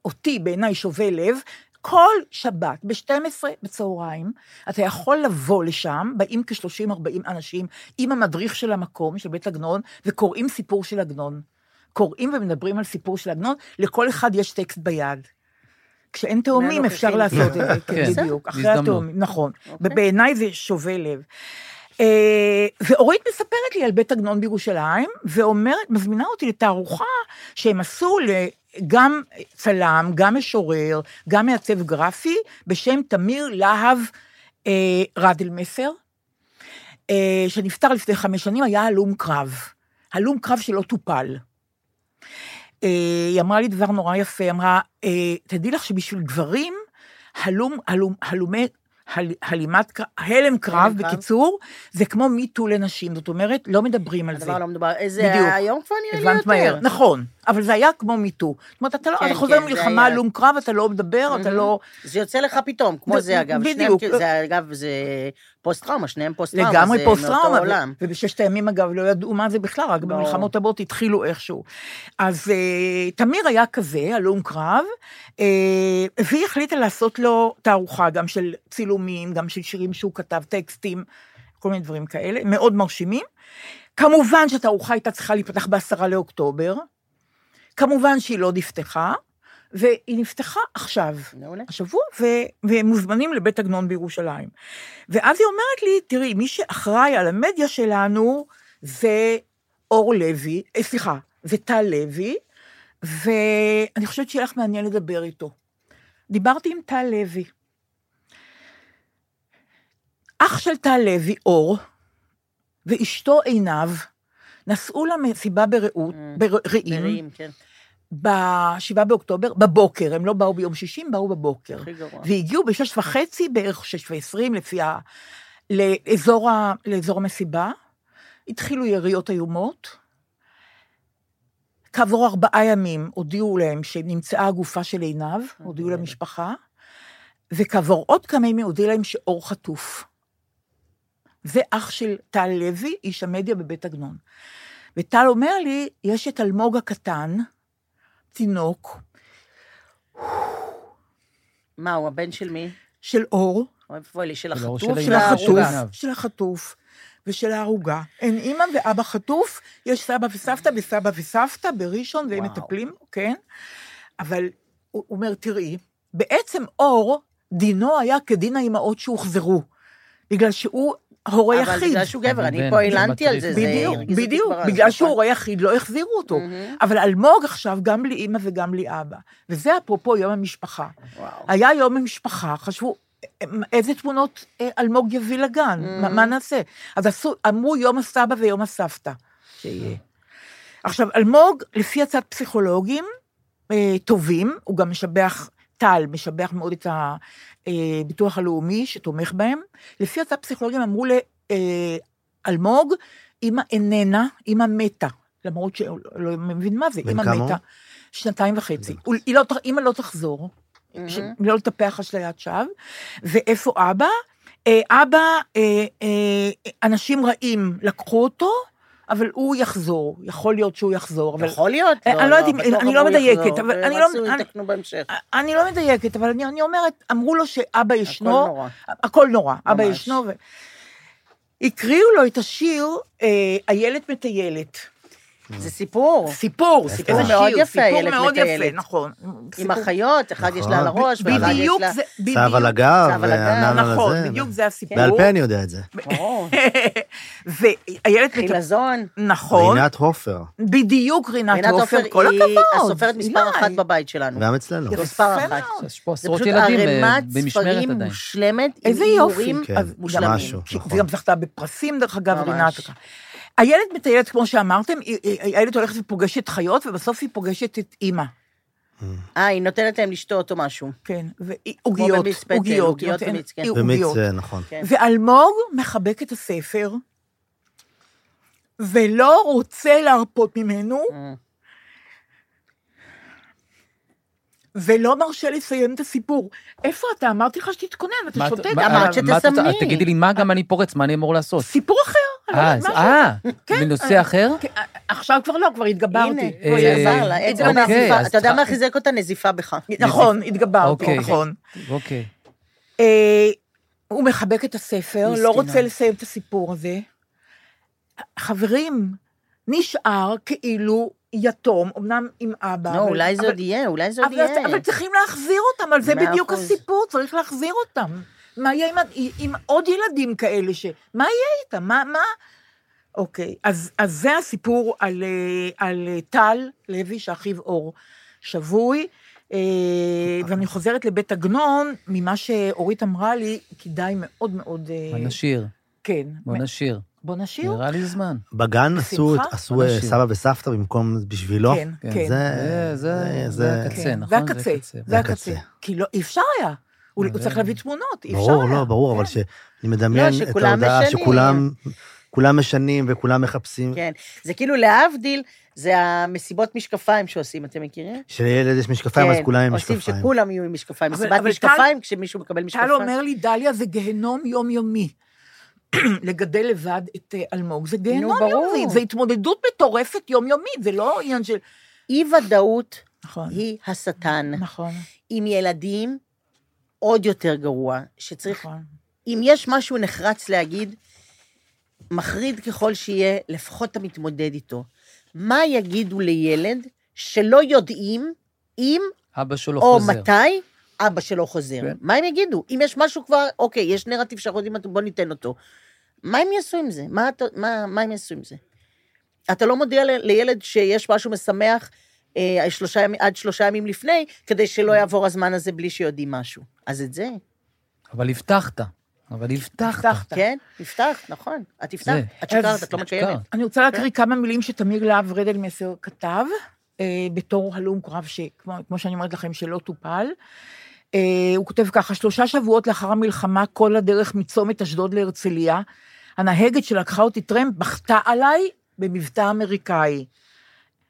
S3: אותי בעיניי שובה לב, כל שבת ב-12 בצהריים, אתה יכול לבוא לשם, באים כ-30-40 אנשים עם המדריך של המקום, של בית עגנון, וקוראים סיפור של עגנון. קוראים ומדברים על סיפור של עגנון, לכל אחד יש טקסט ביד. כשאין תאומים. אפשר לעשות את זה, כן,
S4: כן.
S3: בדיוק, אחרי. התאומים, נכון.
S5: אוקיי.
S3: ובעיניי זה שובה לב. אה, ואורית מספרת לי על בית עגנון בירושלים, ואומרת, מזמינה אותי לתערוכה שהם עשו ל- גם צלם, גם משורר, גם מעצב גרפי, בשם תמיר להב אה, רדלמסר, אה, שנפטר לפני חמש שנים, היה הלום קרב. הלום קרב שלא טופל. אה, היא אמרה לי דבר נורא יפה, אמרה, אה, תדעי לך שבשביל גברים, הלום, הלום, הלומי, הל, הלימת, הלם קרב. בקיצור, זה כמו MeToo לנשים, זאת אומרת, לא מדברים על זה.
S5: הדבר לא מדובר,
S3: בדיוק.
S5: היום כבר נראה לי
S3: הבנת
S5: יותר.
S3: מהר, נכון, אבל זה היה כמו MeToo. זאת אומרת, אתה, לא,
S5: כן,
S3: אתה חוזר
S5: כן, זה
S3: מלחמה,
S5: היה.
S3: הלום קרב, אתה לא מדבר, אתה. לא...
S5: זה יוצא לך פתאום, כמו
S3: זה-
S5: זה אגב.
S3: בדיוק.
S5: כאילו- זה אגב, זה פוסט-טראומה, שניהם פוסט-טראומה.
S3: לגמרי
S5: זה
S3: פוסט
S5: מאותו
S3: טראומה,
S5: עולם.
S3: ו- ובששת הימים אגב לא ידעו מה זה בכלל, רק
S5: ברור.
S3: במלחמות הבאות התחילו איכשהו. אז אה, תמיר היה כזה, הלום קרב, אה, והיא החליטה לעשות לו תערוכה, גם של צילומים, גם של שירים שהוא כתב, טקסטים. כל מיני דברים כאלה, מאוד מרשימים. כמובן שהתערוכה הייתה צריכה להיפתח בעשרה לאוקטובר, כמובן שהיא לא נפתחה, והיא נפתחה עכשיו,
S5: מעולה.
S3: השבוע, ו- והם מוזמנים לבית עגנון בירושלים. ואז היא אומרת לי, תראי, מי שאחראי על המדיה שלנו זה אור לוי, אה, סליחה, זה טל לוי, ואני חושבת שיהיה לך מעניין לדבר איתו. דיברתי עם טל לוי. אח של טל לוי, אור, ואשתו עינב, נסעו למסיבה ברעות, ברעים,
S5: מרים, כן.
S3: ב-7 באוקטובר, בבוקר, הם לא באו ביום שישי, הם באו בבוקר.
S5: הכי גרוע.
S3: והגיעו בשש וחצי, בערך שש ועשרים, לפי ה... לאזור, ה... לאזור המסיבה. התחילו יריות איומות. כעבור ארבעה ימים הודיעו להם שנמצאה הגופה של עינב, הודיעו למשפחה, וכעבור עוד כמה ימים הודיעו להם שאור חטוף. זה אח של טל לוי, איש המדיה בבית עגנון. וטל אומר לי, יש את אלמוג הקטן, תינוק,
S5: מה, הוא הבן של מי?
S3: של אור,
S5: אוי לי, של החטוף,
S4: של
S3: החטוף,
S4: של
S3: החטוף ושל הערוגה. אין אימא ואבא חטוף, יש סבא וסבתא וסבא וסבתא בראשון, והם. מטפלים, כן? אבל הוא אומר, תראי, בעצם אור, דינו היה כדין האימהות שהוחזרו, בגלל שהוא הורה
S5: אבל
S3: יחיד.
S5: בגלל שהוא גבר, אני פה הילנתי על. זה, זה
S3: בדיוק,
S5: הרגיז אותי
S3: בדיוק, בגלל שהוא? הורה יחיד, לא החזירו אותו.
S5: מהמם.
S3: אבל אלמוג עכשיו, גם בלי אימא וגם בלי אבא. וזה אפרופו יום המשפחה.
S5: וואו.
S3: היה יום המשפחה, חשבו, "אמ, איזה תמונות אה, אלמוג יביא לגן, מה, מה נעשה? אז עשו, אמרו יום הסבא ויום הסבתא שיהיה. עכשיו, אלמוג, לפי הצעת פסיכולוגים אה, טובים, הוא גם משבח, טל משבח מאוד את הביטוח הלאומי שתומך בהם, לפי הצעת פסיכולוגים אמרו לאלמוג, אמא איננה, אמא מתה, למרות שהוא לא מבין מה זה,
S6: הוא?
S3: מתה. שנתיים וחצי. היא לא, לא תחזור, ש- לא לטפח אשליית שווא. ואיפה אבא? אה, אבא, אה, אה, אנשים רעים לקחו אותו, אבל הוא יחזור. יכול להיות שהוא יחזור, אבל...
S5: יכול להיות.
S3: אה, אני לא יודעת אם-
S5: בטוח
S3: אני לא מדייקת,
S5: יחזור,
S3: אבל אני לא-
S5: יתקנו בהמשך.
S3: אני לא מדייקת, אבל אני, אני אומרת, אמרו לו שאבא ישנו,
S5: הכל נורא.
S3: הכל נורא, אבא
S5: ממש.
S3: ישנו, ו... הקריאו לו את השיר אה, איילת מטיילת.
S5: זה סיפור.
S3: סיפור, סיפור
S5: זה מאוד יפה,
S3: סיפור
S5: איילת
S3: מאוד יפה,
S5: מטיילת.
S3: נכון.
S5: עם אחיות, אחד יש לה על
S6: נכון.
S5: הראש, ואחד יש לה...
S3: זה, בדיוק.
S6: צו על הגב,
S5: על
S6: וענן על
S3: נכון,
S6: הזה.
S3: בדיוק זה הסיפור.
S6: בעל פה אני יודע את זה.
S3: ואיילת מטיילת,
S5: חילזון.
S3: נכון,
S6: רינת הופר,
S3: בדיוק רינת עופר כל
S5: היא
S3: הכבוד.
S5: הסופרת מספר. אחת בבית שלנו.
S6: גם אצלנו.
S3: יפה
S5: מספר אחת.
S3: מאוד.
S4: יש פה
S5: זה
S4: עשרות
S5: פשוט
S4: ילדים אה,
S5: ערימת
S4: במשמרת
S5: ספרים
S4: עדיין.
S5: מושלמת, עם
S3: איזה יופי.
S5: איורים
S6: כן,
S5: מושלמים.
S6: נכון.
S3: וגם זכתה בפרסים, דרך אגב,
S5: ממש.
S3: רינת. איילת מטיילת, כמו שאמרתם, איילת הולכת ופוגשת חיות, ובסוף היא פוגשת את אימא.
S5: אה, היא נותנת להם לשתות או משהו.
S3: כן, ועוגיות, עוגיות,
S5: עוגיות ומיץ, כן.
S6: ומיץ,
S3: עוגיות.
S6: נכון.
S5: כן.
S3: ואלמוג מחבק את הספר, ולא רוצה להרפות ממנו,
S5: אה.
S3: ולא מרשה לסיים את הסיפור. איפה אתה? אמרתי לך שתתכונן, אתה שותק.
S5: אמרת? שתסמני.
S4: תגידי לי מה גם אני פורץ, מה אני אמור לעשות?
S3: סיפור אחר.
S4: אה, אז-. אה,
S3: כן,
S4: בנושא
S3: אה,
S4: אחר?
S3: כן, אה, עכשיו כבר לא, כבר התגברתי.
S5: הנה,
S4: אה,
S5: בואי, עזר לה, עצם
S4: אוקיי,
S5: הנזיפה. אתה יודע מה חיזק אותה? נזיפה בך.
S3: נכון, התגברתי,
S4: אוקיי.
S3: נכון.
S4: אוקיי.
S3: אה, הוא מחבק את הספר. לא רוצה לסיים את הסיפור הזה. חברים, נשאר כאילו יתום, אמנם עם אבא.
S5: לא,
S3: אבל-
S5: אולי זה
S3: אבל-
S5: עוד יהיה, אולי זה עוד יהיה.
S3: אבל צריכים להחזיר אותם, על זה בדיוק
S5: אחוז.
S3: הסיפור, צריך להחזיר אותם. מה יהיה עם, עם עוד ילדים כאלה ש... מה יהיה איתם? מה... מה... אוקיי, אז, אז זה הסיפור על, אה, על אה, טל לוי, שאחיו אור שבוי. אה, ואני חוזרת לבית עגנון, ממה שאורית אמרה לי, כדאי מאוד מאוד...
S4: בוא נשיר,
S3: כן.
S4: בוא נשיר.
S3: בוא נשיר?
S4: נראה לי זמן.
S6: בגן עשו. עשו. סבא וסבתא במקום בשבילו.
S3: כן,
S4: כן,
S3: כן.
S4: זה- זה- זה הקצה,
S3: כן,
S4: נכון?
S3: זה הקצה. זה הקצה.
S6: הקצה.
S3: כי לא, אי אפשר היה. הוא הוא
S4: זה-
S3: צריך להביא תמונות, אי אפשר היה.
S6: ברור, לא, ברור, אבל
S3: כן.
S6: שאני מדמיין
S5: לא,
S6: את ההודעה
S5: משנים.
S6: שכולם כולם משנים וכולם מחפשים.
S5: כן. זה כאילו להבדיל, זה המסיבות משקפיים שעושים, אתם מכירים?
S6: שלילד יש משקפיים, אז כולם עם
S5: כן, עושים
S6: משקפיים.
S5: שכולם יהיו עם משקפיים.
S3: אבל-
S5: מסיבת
S3: אבל
S5: משקפיים, כשמישהו מקבל משקפיים.
S3: טל אומר לי, דליה, זה גיהנום יומיומי. לגדל לבד את אה, אלמוג, זה גיהנום
S5: ברור.
S3: יומי, זה התמודדות מטורפת יומיומית, זה לא עניין של...
S5: אי-ודאות
S3: נכון,
S5: היא השטן.
S3: נכון,
S5: עם ילדים, עוד יותר גרוע, שצריך,
S3: נכון.
S5: אם יש משהו נחרץ להגיד, מחריד ככל שיהיה, לפחות אתה מתמודד איתו. מה יגידו לילד שלא יודעים אם
S4: אבא שלו
S5: או
S4: חוזר.
S5: מתי אבא שלו חוזר?
S4: כן.
S5: מה הם יגידו? אם יש משהו כבר, אוקיי, יש נרטיב שאנחנו יודעים, בוא ניתן אותו. מה הם יעשו עם זה? מה, מה, מה הם יעשו עם זה? אתה לא מודיע לילד שיש משהו משמח אה, שלושה עד שלושה ימים לפני, כדי שלא יעבור הזמן הזה בלי שיודעים משהו. אז את זה,
S4: אבל הבטחת. אבל הבטחת.
S3: הבטחת.
S5: כן, תפתח, נכון. את
S4: זה.
S5: את שיקרת, את לא מקיימת.
S3: אני רוצה להקריא כמה מילים שתמיר להב רדלמסר כתב, אה, בתור הלום קרב, שכמו כמו שאני אומרת לכם, שלא טופל. אה, הוא כותב ככה, שלושה שבועות לאחר המלחמה, כל הדרך מצומת אשדוד להרצליה, הנהגת שלקחה אותי טרמפ בכתה עליי במבטא אמריקאי.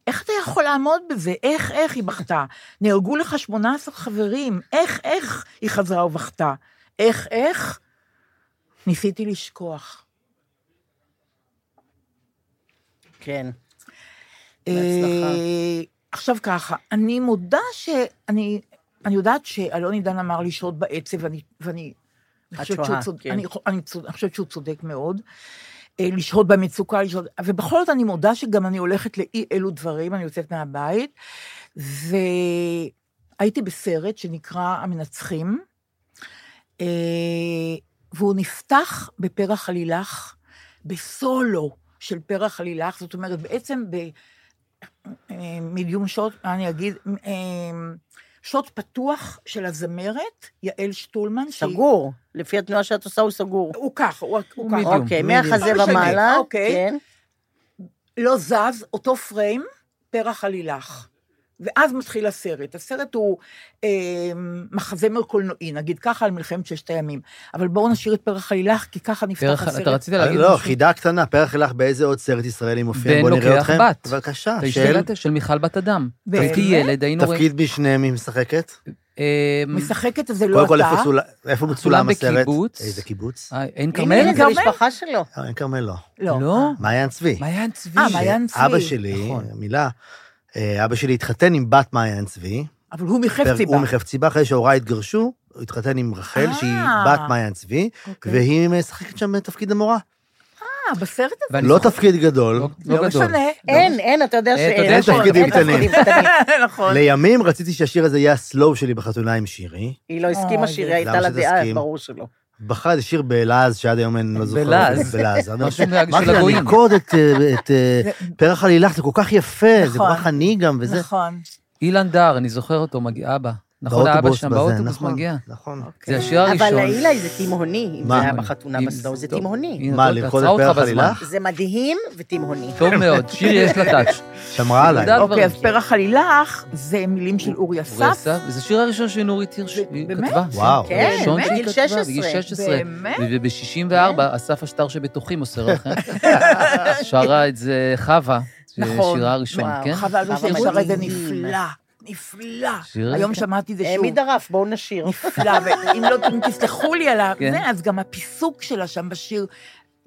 S3: איך אתה יכול לעמוד בזה? איך, איך היא בכתה? נהרגו לך 18 חברים, איך, איך היא חזרה ובכתה? איך, איך? ניסיתי לשכוח.
S5: כן.
S3: אה,
S5: בהצלחה.
S3: עכשיו ככה, אני מודה שאני, אני יודעת שאלון עידן אמר לשהות בעצב, ואני, ואני
S5: כן.
S3: אני חושבת שהוא צודק מאוד. אה, לשהות במצוקה, לשהות, ובכל זאת אני מודה שגם אני הולכת לאי אלו דברים, אני יוצאת מהבית, והייתי בסרט שנקרא המנצחים, אה, והוא נפתח בפרח עלילך, בסולו של פרח עלילך, זאת אומרת, בעצם ב... אה, מה אני אגיד, שוט פתוח של הזמרת, יעל שטולמן. שהיא-
S5: סגור. לפי התנועה שאת עושה, הוא סגור.
S3: הוא ככה, הוא הוא. ככה.
S5: אוקיי. מהחזה ומעלה,
S3: אוקיי.
S5: כן.
S3: לא זז, אותו פריים, פרח עלילך. ואז מתחיל הסרט. הסרט הוא אה, מחזמר קולנועי, נגיד ככה, על מלחמת ששת הימים. אבל בואו נשאיר את פרח עלילך, כי ככה נפתח
S4: פרח,
S3: הסרט.
S4: אתה רצית להגיד
S6: לא,
S4: משהו?
S6: חידה קטנה, פרח אלך באיזה עוד סרט ישראלי מופיע?
S4: בן
S6: בוא נראה
S4: לוקח
S6: אתכם.
S4: בת.
S6: בבקשה,
S4: אתה
S6: של
S4: של מיכל בת אדם.
S3: באמת?
S4: הייתי ילד, היינו רואים...
S6: תפקיד משניהם היא משחקת.
S4: אה,
S3: משחקת זה לא
S6: קודם כל,
S3: אתה.
S6: איפה צול- איפה מצולם הסרט?
S4: בקיבוץ.
S6: איזה קיבוץ?
S4: אה, עין
S5: הנה,
S4: כרמל?
S5: זה
S3: כרמל?
S5: המשפחה שלו.
S6: אה, אין כרמל לא.
S3: לא.
S4: לא?
S6: מעיין צבי.
S4: מעיין צבי.
S3: אה, מעיין צבי.
S6: אבא שלי,
S4: נכון.
S6: מילה, אה, אבא שלי התחתן עם בת מעיין צבי.
S3: אבל הוא מחפציבה.
S6: הוא מחפציבה, אחרי שהוריי התגרשו, הוא התחתן עם רחל,
S3: אה.
S6: שהיא בת מעיין צבי,
S3: אוקיי.
S6: והיא משחקת שם תפקיד המורה.
S3: אה, בסרט הזה?
S6: לא תפקיד גדול.
S4: לא-
S3: לא
S4: לא גדול.
S3: משנה.
S5: אין, אין, אתה יודע
S4: אה, אתה
S5: שאין.
S4: יודע
S6: אין
S4: שאין
S6: תפקידים
S5: אין
S6: קטנים.
S3: נכון.
S6: לימים רציתי שהשיר הזה יהיה הסלואו שלי בחתונה עם שירי.
S5: היא לא הסכימה
S3: אוי,
S5: שירי, הייתה לה דעה? ברור שלא.
S6: בחר איזה שיר בלעז, שעד היום אני לא זוכר.
S4: בלעז.
S6: בלעז. אני
S4: משהו
S6: אמרתי
S4: של
S6: לה,
S4: הגויים.
S6: לרקוד את, אה, פרח עלילך, זה כל כך יפה, זה כל
S3: נכון.
S6: כך עני גם, וזה.
S3: נכון.
S4: אילן דר, אני זוכר אותו, מגיע אבא. נכון, האבא שם באוטובוס
S6: נכון,
S4: מגיע.
S6: נכון.
S4: זה השיר הראשון.
S5: אבל אילי זה תימהוני, אם
S6: מה?
S5: זה היה בחתונה בסדום, זה תימהוני.
S6: מה, לרקוד את פרח. עלילך?
S5: זה מדהים ותימהוני.
S4: טוב מאוד, שיר יש לה טאץ'.
S6: שמרה עליי.
S3: אוקיי, אז. פרח עלילך זה מילים של אורי
S4: אורי
S3: אסף.
S4: אסף, וזה השיר הראשון שנורית הירש
S3: זה-?
S4: כתבה.
S6: וואו.
S5: כן,
S4: הראשון
S5: באמת,
S4: שהיא
S5: גיל
S4: כתבה,
S5: 16.
S4: בגיל 16.
S3: באמת?
S4: וב-64, אסף השטר שבתוכי מוסר לכם. שרה את זה חווה,
S3: נכון.
S4: שירה הראשון. כן?
S3: חווה אלברשטיין
S5: חווה
S3: שרה את זה. נפלא, נפלא. היום. שמעתי את זה שוב.
S5: העמיד הרף, בואו נשיר.
S3: נפלא, ואם לא, אם תסלחו לי על ה...
S4: כן.
S3: זה, אז גם הפיסוק שלה שם בשיר,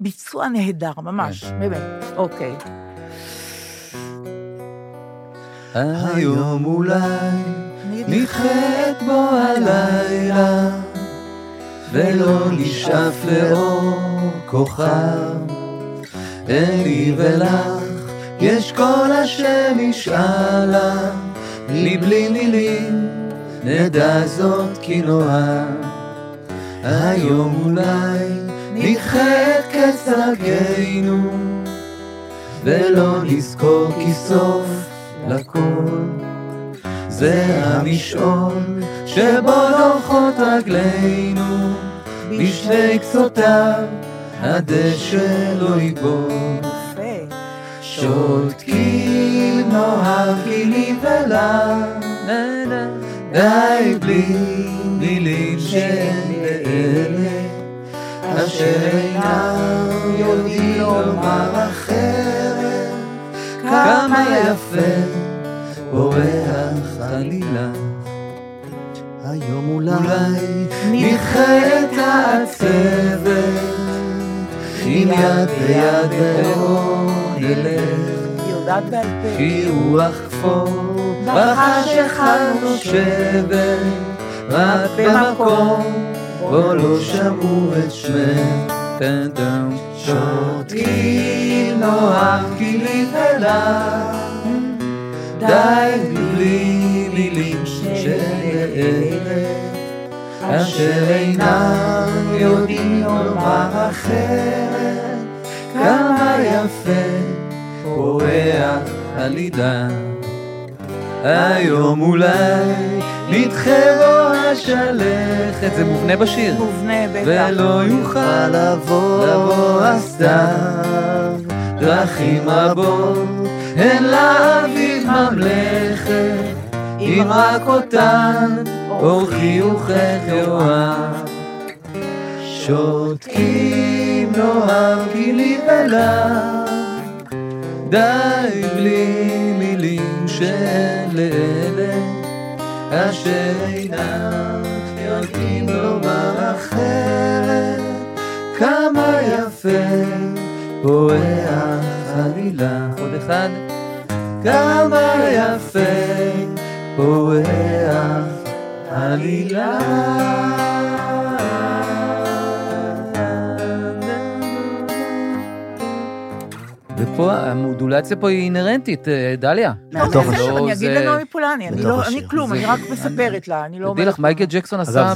S3: ביצוע נהדר, ממש,
S4: כן.
S3: באמת. אוקיי.
S4: היום אולי
S3: נדחית
S4: בו הלילה, ולא נשאף לאור כוכב. אין לי ולך, יש כל אשר נשאלה, מבלי מילים, נדע זאת כי נאהב. היום אולי נדחה את קץ דרכנו, ולא נזכור כי סוף לכל. זה המשעול שבו דורכות רגלינו, בשני קצותיו הדשא לא יגבור. שותקים נאהב לי ולה, די בלי מילים שהן לאלה, אשר אינם יודעים לומר אחרת, כמה יפה בורח חלילה.
S6: היום אולי
S4: את העצבת, אם יד ביד לאור
S3: יודעת בעל פה.
S4: כי רוח כפור בחשיכה נושבת רק במקום בו לא שמעו את שמך טן טן. שותקים נוח כי נבהלה, די בלי מילים ערב, אשר אינם יודעים לומר אחרת, כמה יפה פורח עלילה. היום אולי נדחה בו השלכת, זה מובנה בשיר.
S3: מובנה, בטח.
S4: ולא יוכל לבוא, לבוא הסתיו, דרכים רבות, הן לאביב ממלכת, אם רק אותן, אור חיוכך יאהב. שותקים נאהב כי לי ולך, די בלי מילים שאין לאלה, אשר אינם יודעים לומר אחרת, כמה יפה פורח עלילה. עוד אחד. כמה יפה פורח עלילה. ופה המודולציה פה היא אינהרנטית, אה, דליה.
S3: טוב, בסדר,
S4: לא,
S3: אני אגיד לנעמי פולני, אני לא. אני כלום, אני רק מספרת לה, אני לא
S4: תדעי לך,
S3: אומרת...
S4: מייקל ג'קסון עשה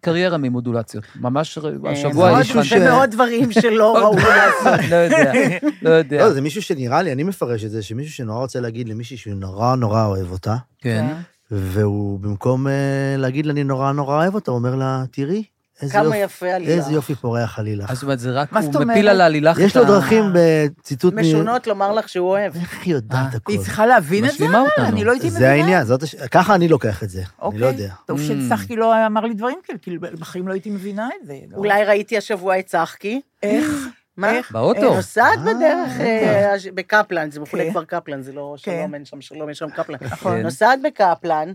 S4: קריירה ממודולציות. ממש
S5: אה,
S4: השבוע
S5: זה
S4: יש
S5: עוד- זה מאוד דברים שלא ראוי לעשות.
S4: לא יודע, לא יודע.
S6: לא, זה מישהו שנראה לי, אני מפרש את זה, שמישהו שנורא רוצה להגיד למישהי שהוא נורא נורא אוהב אותה,
S4: כן.
S6: והוא במקום אה, להגיד לה, אני נורא נורא אוהב אותה, הוא אומר לה, תראי,
S5: כמה
S6: יופי,
S5: יפה עלילה.
S6: איזה יופי פורח עלילך.
S4: אז זאת אומרת, זה רק,
S3: מה
S4: הוא מפיל? על העלילך
S6: יש לו דרכים בציטוט... מ-
S5: משונות לומר לך שהוא אוהב.
S6: איך היא יודעת הכל?
S3: והיא צריכה להבין את זה,
S4: משלימה אותנו.
S3: אני לא הייתי מבינה.
S6: זה העניין. ככה אני לוקח את זה, אני לא יודע.
S3: טוב
S4: Mm.
S3: שצחקי לא אמר לי דברים כאלה, כאילו בחיים לא הייתי מבינה את זה. לא.
S5: אולי ראיתי השבוע את צחקי.
S3: איך?
S5: מה?
S4: באוטו.
S5: נוסעת
S6: אה,
S5: בדרך אה, הש- בקפלן, זה מכונה
S3: כן.
S5: כבר קפלן, זה לא
S3: כן.
S5: שלום, אין שם שלום, יש שם קפלן.
S3: נכון.
S5: נוסעת בקפלן,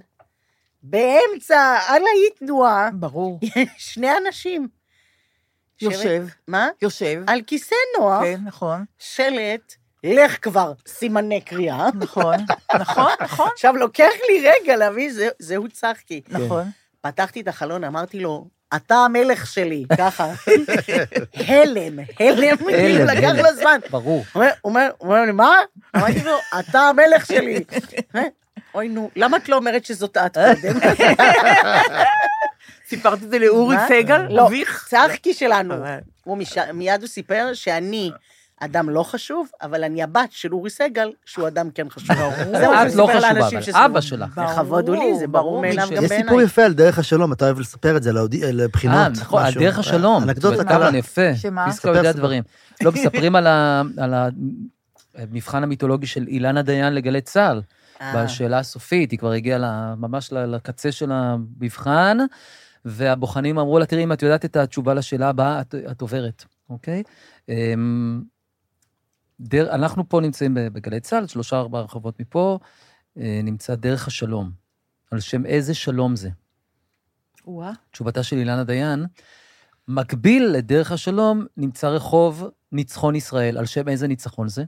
S5: באמצע, על האי תנועה,
S3: ברור.
S5: שני אנשים.
S3: יושב,
S5: מה?
S3: יושב.
S5: על כיסא נוח,
S3: כן, נכון,
S5: שלט, לך כבר, סימני קריאה.
S3: נכון, נכון, נכון,
S5: עכשיו, לוקח לי רגע להבין, זה- זהו צחקי.
S3: נכון.
S5: פתחתי את החלון, אמרתי לו, אתה המלך שלי, ככה. הלם, הלם, כאילו לקח. לו זמן.
S4: ברור.
S5: הוא אומר- הוא אומר, הוא אומר לי, מה? אמרתי לו, אתה המלך שלי. אוי, נו, למה את לא אומרת שזאת את קודם?
S3: סיפרת את זה לאורי? סגל?
S5: לא? צחקי שלנו. הוא מיד הוא סיפר שאני אדם לא חשוב, אבל אני הבת של אורי סגל, שהוא אדם כן חשוב. זה מה
S4: את לא חשובה, אבל. אבא שלך.
S5: לכבוד הוא לי, זה ברור מאליו גם
S6: יש
S5: בעיניי.
S6: סיפור יפה על דרך השלום, אתה אוהב לספר את זה לאודי- לבחינות.
S4: אה, נכון, על. דרך השלום.
S6: אנקדוטה
S4: זאת אומרת,
S6: קלה.
S4: יפה.
S3: שמה?
S4: פיסקה
S6: ספר
S4: יודע. דברים. לא מספרים על המבחן המיתולוגי של אילנה דיין לגלי צה"ל.
S5: אה,
S4: בשאלה הסופית, היא כבר הגיעה ממש לקצה של המבחן, והבוחנים אמרו לה, תראי, אם את יודעת את התשובה לשאלה הבאה, את, את עוברת, אוקיי? אמ, דר, אנחנו פה נמצאים בגלי צה"ל, שלושה ארבעה רחובות מפה, אה, נמצא דרך השלום. על שם איזה שלום זה?
S3: וואה,
S4: תשובתה של אילנה דיין, מקביל לדרך השלום נמצא רחוב ניצחון ישראל. על שם איזה ניצחון זה?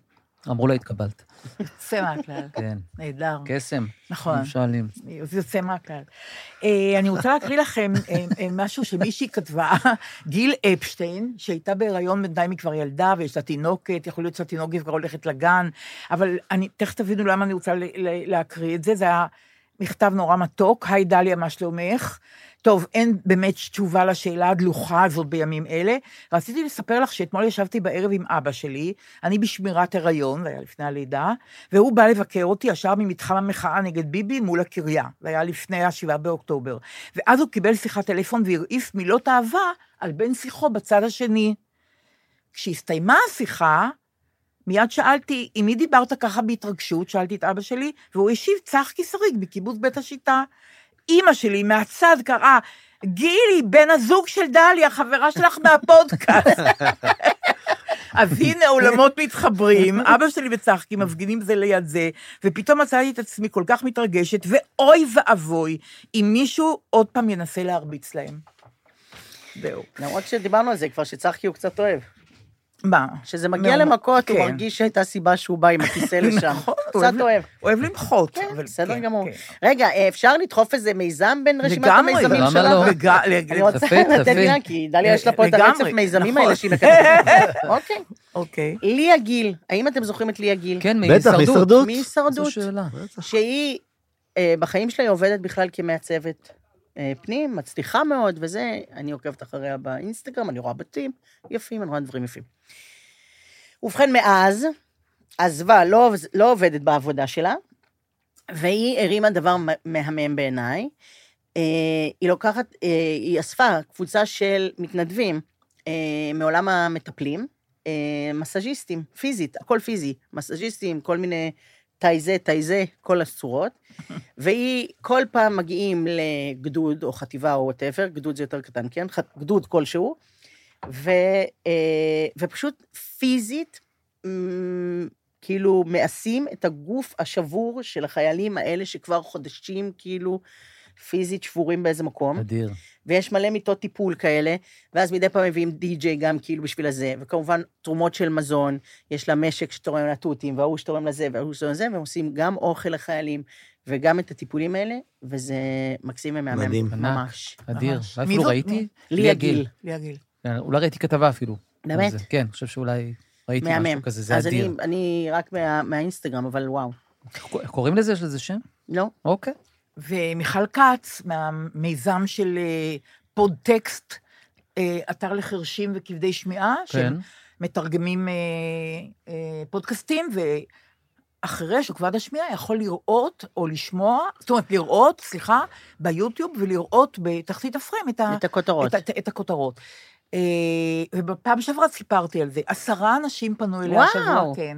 S4: אמרו לה, התקבלת.
S3: יוצא מהכלל,
S4: כן,
S3: נהדר.
S4: קסם.
S3: נכון.
S4: שואלים.
S3: יוצא מהכלל. אה, אני רוצה להקריא לכם אה, אה, משהו שמישהי כתבה, גיל אפשטיין, שהייתה בהיריון בינתיים היא כבר ילדה ויש לה תינוקת, יכול להיות שהתינוקת כבר הולכת לגן, אבל אני, תכף תבינו למה אני רוצה להקריא את זה, זה היה מכתב נורא מתוק, היי דליה, מה שלומך? טוב, אין באמת תשובה לשאלה הדלוחה הזאת בימים אלה. רציתי לספר לך שאתמול ישבתי בערב עם אבא שלי, אני בשמירת הריון, זה היה לפני הלידה, והוא בא לבקר אותי ישר ממתחם המחאה נגד ביבי מול הקריה, זה היה לפני ה-7 באוקטובר. ואז הוא קיבל שיחת טלפון והרעיף מילות אהבה על בן שיחו בצד השני. כשהסתיימה השיחה, מיד שאלתי, עם מי דיברת ככה בהתרגשות? שאלתי את אבא שלי, והוא השיב, צחקי שריג מקיבוץ בית השיטה. אימא שלי מהצד קראה, גילי, בן הזוג של דליה, חברה שלך מהפודקאסט. אז הנה עולמות מתחברים, אבא שלי וצחקי מפגינים זה ליד זה, ופתאום מצאתי את עצמי כל כך מתרגשת, ואוי ואבוי, אם מישהו עוד פעם ינסה להרביץ להם. זהו.
S5: למרות שדיברנו על זה כבר, שצחקי הוא קצת אוהב.
S3: מה?
S5: שזה מגיע
S3: מאוד-
S5: למכות, הוא
S3: כן.
S5: מרגיש שהייתה סיבה שהוא בא עם הכיסא לשם.
S3: נכון, הוא
S5: קצת אוהב.
S3: אוהב למחות.
S5: כן,
S3: אבל
S5: בסדר
S3: כן,
S5: גמור.
S3: כן.
S5: רגע, אה, אפשר לדחוף איזה מיזם בין רשימת
S3: לגמרי,
S5: המיזמים
S4: למה
S5: שלך?
S4: לא?
S3: לג- לג-
S5: אני רוצה לתת. לה, כי דליה יש לה פה את
S3: לגמרי,
S5: הרצף מיזמים
S3: נכון.
S5: האלה שהיא מקדמת. אוקיי.
S3: אוקיי.
S5: ליה גיל, האם אתם זוכרים את ליה גיל?
S4: כן,
S6: בטח,
S4: מהישרדות.
S6: מהישרדות.
S4: זו שאלה.
S5: שהיא, אה, בחיים שלה היא עובדת בכלל כמעצבת פנים, מצליחה מאוד, וזה, אני עוקבת אחריה באינסטגרם, אני רואה בתים יפים, אני רואה דברים יפים. ובכן, מאז, עזבה, לא, לא עובדת בעבודה שלה, והיא הרימה דבר מהמם בעיניי. אה, היא לוקחת, אה, היא אספה קבוצה של מתנדבים אה, מעולם המטפלים, אה, מסאז'יסטים, פיזית, הכל פיזי, מסאז'יסטים, כל מיני תאי זה, תאי זה, כל הצורות, והיא, כל פעם מגיעים לגדוד או חטיבה או whatever, גדוד זה יותר קטן, כן? גדוד כלשהו, ו, אה, ופשוט פיזית, כאילו, מעשים את הגוף השבור של החיילים האלה שכבר חודשים, כאילו, פיזית שבורים באיזה מקום.
S4: אדיר.
S5: ויש מלא מיטות טיפול כאלה, ואז מדי פעם מביאים די-ג'יי גם כאילו בשביל הזה, וכמובן תרומות של מזון, יש לה משק שתורם לתותים, וההוא שתורם לזה, וההוא שתורם לזה, והם עושים גם אוכל לחיילים, וגם את הטיפולים האלה, וזה מקסים ומהמם.
S6: מדהים.
S5: ממש.
S4: אדיר.
S3: מי
S4: אפילו
S3: זאת?
S4: ראיתי.
S5: ליה גיל.
S3: ליה גיל.
S4: כן, אולי ראיתי כתבה אפילו.
S5: באמת?
S4: כן, אני חושב שאולי ראיתי. משהו כזה, זה
S5: אז אני,
S4: אדיר.
S5: אני רק מה, מהאינסטגרם, אבל וואו.
S4: קוראים לזה? יש לזה שם?
S5: לא?
S4: אוקיי.
S3: ומיכל כץ, מהמיזם של אה, פודטקסט, אה, אתר לחרשים וכבדי שמיעה,
S4: כן.
S3: שמתרגמים אה, אה, פודקאסטים, ואחרי שכבד השמיעה יכול לראות או לשמוע, זאת אומרת, לראות, סליחה, ביוטיוב, ולראות בתחתית הפריים את, ה,
S5: את הכותרות.
S3: את, את הכותרות. אה, ובפעם שעברה סיפרתי על זה. עשרה אנשים פנו אליה. השבוע, כן.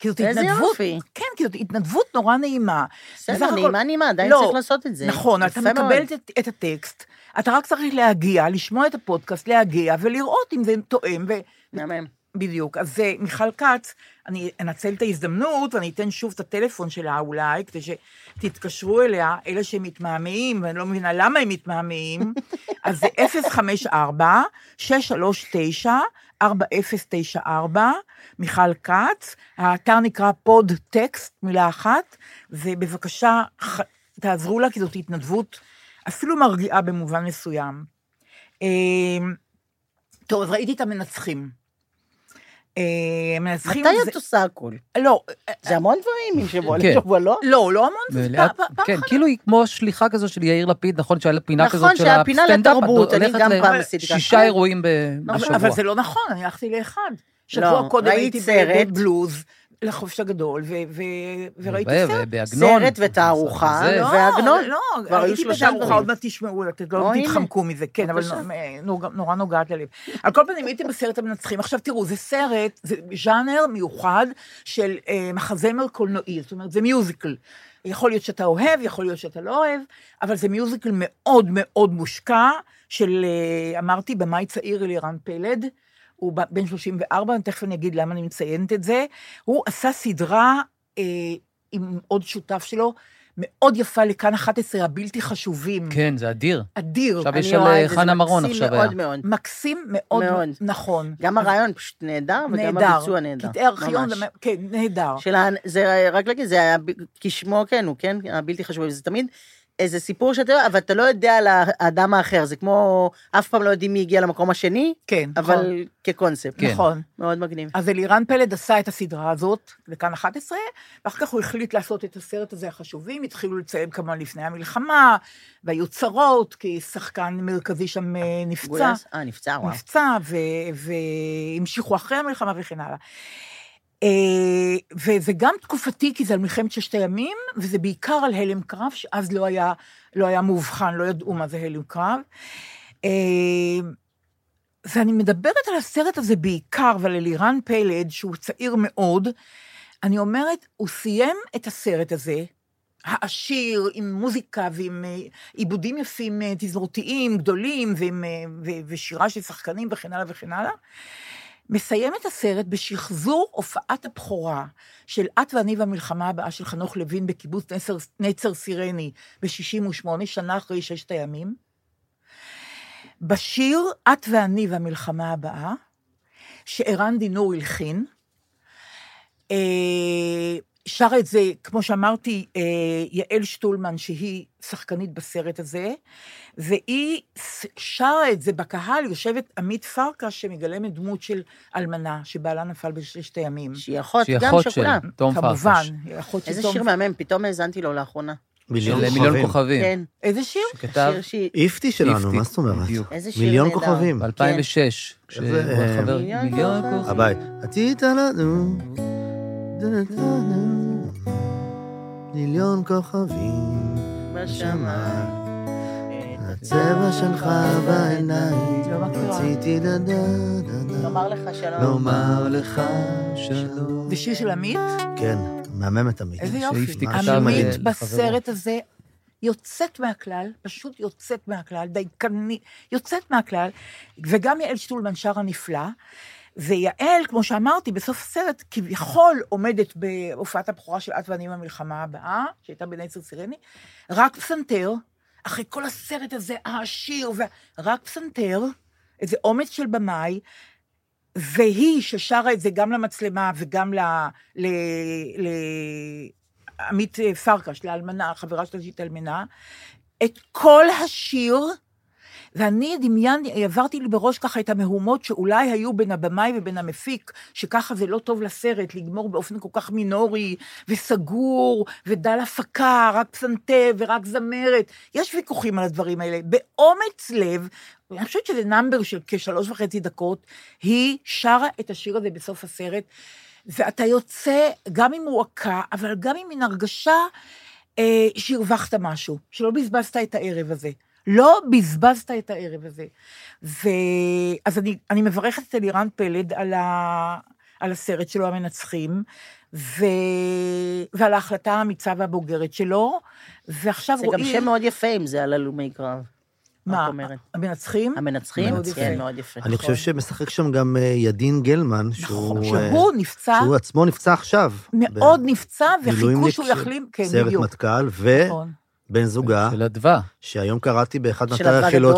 S3: כי זאת
S5: איזה
S3: התנדבות,
S5: יופי.
S3: כן, כי זאת התנדבות נורא נעימה.
S5: בסדר,
S3: הכל-
S5: נעימה נעימה, עדיין
S3: לא,
S5: צריך לעשות את זה.
S3: נכון, אתה. מקבל את, את הטקסט, אתה רק צריך להגיע, לשמוע את הפודקאסט, להגיע ולראות אם זה תואם, ו...
S5: מהמם.
S3: בדיוק. אז אה, מיכל כץ, אני אנצל את ההזדמנות ואני אתן שוב את הטלפון שלה אולי, כדי שתתקשרו אליה, אלה שמתמהמהים, ואני לא מבינה למה הם מתמהמהים, אז זה 054-639-4094, מיכל כץ, האתר נקרא פוד טקסט, מילה אחת, ובבקשה, תעזרו לה, כי זאת התנדבות אפילו מרגיעה במובן מסוים. אה, טוב, אז ראיתי את המנצחים. אה, מנצחים...
S5: מתי את עושה הכול?
S3: לא,
S5: זה המון דברים משבוע
S4: כן.
S5: לשבוע, לא?
S3: לא, לא המון, פעם
S4: כן. כאילו היא כמו שליחה כזו של יאיר לפיד, נכון? שהיה לה פינה
S5: נכון,
S4: כזאת של
S5: שהיה פינה
S4: הסטנדאפ, את
S5: לתרבות, אני גם פעם עשיתי ככה.
S4: שישה אירועים ב-
S3: אבל-
S4: בשבוע.
S3: אבל זה לא נכון, אני הלכתי לאחד. שבוע
S5: לא,
S3: קודם הייתי. בבלוז, לחופש הגדול, ו- ו- וראיתי סרט.
S4: ובעגנון.
S5: סרט ותערוכה,
S3: לא,
S5: ועגנון.
S3: לא,
S5: כבר היו
S3: הייתי
S5: שלושה
S3: בתערוכה. עוד מעט תשמעו, לא
S5: הנה.
S3: תתחמקו מזה, כן, אבל נוג- נורא נוגעת ללב. על כל פנים, הייתי בסרט המנצחים. עכשיו תראו, זה סרט, זה ז'אנר מיוחד של אה, מחזמר קולנועי, זאת אומרת, זה מיוזיקל. יכול להיות שאתה אוהב, יכול להיות שאתה לא אוהב, אבל זה מיוזיקל מאוד מאוד מושקע, של, אה, אמרתי, במאי צעיר אלירן פלד. הוא בן 34, תכף אני אגיד למה אני מציינת את זה. הוא עשה סדרה אה, עם עוד שותף שלו, מאוד יפה לכאן 11 הבלתי חשובים.
S4: כן, זה אדיר.
S3: אדיר.
S4: עכשיו
S5: אני
S4: יש על
S5: זה,
S4: חנה מרון
S5: מקסים
S4: עכשיו היה.
S5: מאוד מאוד.
S3: מקסים מאוד,
S5: מאוד.
S3: נכון.
S5: גם הרעיון פשוט נהדר, וגם
S3: נהדר.
S5: הביצוע נהדר.
S3: קטעי ארכיון, כן, נהדר.
S5: זה רק להגיד, זה היה, כשמו כן הוא, כן? הבלתי חשוב, זה תמיד איזה סיפור שאתה יודע, אבל אתה לא יודע על האדם האחר, זה כמו, אף פעם לא יודעים מי הגיע למקום השני,
S3: כן, נכון.
S5: אבל כקונספט.
S4: כן.
S3: נכון.
S5: מאוד מגניב.
S3: אז אלירן פלד עשה את הסדרה הזאת, לכאן 11, ואחר כך הוא החליט לעשות את הסרט הזה החשובים, התחילו לציין כמובן לפני המלחמה, והיו צרות, כי שחקן מרכזי שם אה, נפצע.
S5: אה, נפצע, וואו.
S3: נפצע, והמשיכו אחרי המלחמה וכן הלאה. אה, וזה גם תקופתי, כי זה על מלחמת ששת הימים, וזה בעיקר על הלם קרב, שאז לא היה, לא היה מאובחן, לא ידעו מה זה הלם קרב. אה, ואני מדברת על הסרט הזה בעיקר, ועל אלירן פלד, שהוא צעיר מאוד, אני אומרת, הוא סיים את הסרט הזה, העשיר, עם מוזיקה ועם אה, עיבודים יפים אה, תזמורתיים גדולים, ועם, אה, ו- ושירה של שחקנים וכן הלאה וכן הלאה, מסיים את הסרט בשחזור הופעת הבכורה של את ואני והמלחמה הבאה של חנוך לוין בקיבוץ נצר, נצר סירני ב-68, שנה אחרי ששת הימים. בשיר את ואני והמלחמה הבאה, שערן דינור הלחין. אה, שרה את זה, כמו שאמרתי, אה, יעל שטולמן, שהיא שחקנית בסרט הזה, והיא שרה את זה בקהל, יושבת עמית פרקש, שמגלמת דמות של אלמנה, שבעלה נפל בששת הימים.
S5: שהיא אחות,
S4: שהיא
S5: גם
S4: אחות
S5: שכולה.
S4: של תום
S3: כמובן,
S4: פרקש.
S3: היא אחות של
S5: איזה
S3: תום-
S5: שיר מהמם, פתאום האזנתי לו לאחרונה.
S6: מיליון
S4: מיליון
S6: כוכבים.
S4: כוכבים.
S5: כן,
S3: איזה שיר?
S4: שכתב
S5: שיר שהיא...
S6: איפטי שלנו, מה זאת אומרת?
S5: איזה שיר
S6: מיליון
S5: נהדר.
S6: כוכבים.
S4: ב-2006,
S6: איזה,
S4: כשהוא
S6: אה,
S4: חבר
S5: מיליון
S4: מיליון
S5: כוכבים.
S4: כוכבים.
S6: הביי. עתית לנו, מיליון כוכבים
S5: בשמיים.
S6: הצבע שלך בעיניים,
S3: לא מכירה.
S6: רציתי דה
S5: לומר לך שלום.
S6: לומר לך שלום.
S3: זה שיר של עמית?
S6: כן, מהממת תמיד.
S3: איזה יופי. עמית. בסרט הזה יוצאת מהכלל, פשוט יוצאת מהכלל, דייקנית, יוצאת מהכלל, וגם יעל שטולמן שרה נפלא. ויעל, כמו שאמרתי, בסוף הסרט כביכול עומדת בהופעת הבכורה של את ואני במלחמה הבאה, שהייתה בנצר סירני, רק פסנתר, אחרי כל הסרט הזה העשיר, ו... רק פסנתר, איזה אומץ של במאי, והיא ששרה את זה גם למצלמה וגם ל... ל... ל... עמית פרקש, לאלמנה, החברה שלה שהיא אלמנה, את כל השיר, ואני דמיינתי, עברתי לי בראש ככה את המהומות שאולי היו בין הבמאי ובין המפיק, שככה זה לא טוב לסרט, לגמור באופן כל כך מינורי וסגור, ודל הפקה, רק פסנתר ורק זמרת. יש ויכוחים על הדברים האלה. באומץ לב, אני חושבת שזה נאמבר של כשלוש וחצי דקות, היא שרה את השיר הזה בסוף הסרט, ואתה יוצא גם עם מועקה, אבל גם עם מין הרגשה אה, שהרווחת משהו, שלא בזבזת את הערב הזה. לא בזבזת את הערב הזה. ו... אז אני, אני מברכת את אלירן פלד על, ה... על הסרט שלו, המנצחים, ו... ועל ההחלטה האמיצה והבוגרת שלו, ועכשיו
S5: זה
S3: רואים...
S5: גם שם מאוד יפה אם זה על הלומי קרב.
S3: מה. המנצחים?
S5: המנצחים?
S3: מאוד יפה.
S5: כן, מאוד יפה.
S6: אני חושב שמשחק שם גם אה, ידין גלמן,
S3: נכון,
S6: שהוא... אה,
S3: שהוא נפצע,
S6: שהוא עצמו נפצע עכשיו.
S3: מאוד נפצע, וחיכו שהוא יחלים, כן,
S6: סרט
S3: בדיוק.
S6: מטכ"ל, בן זוגה,
S4: של אדווה.
S6: שהיום קראתי באחד מאתרי הרכילות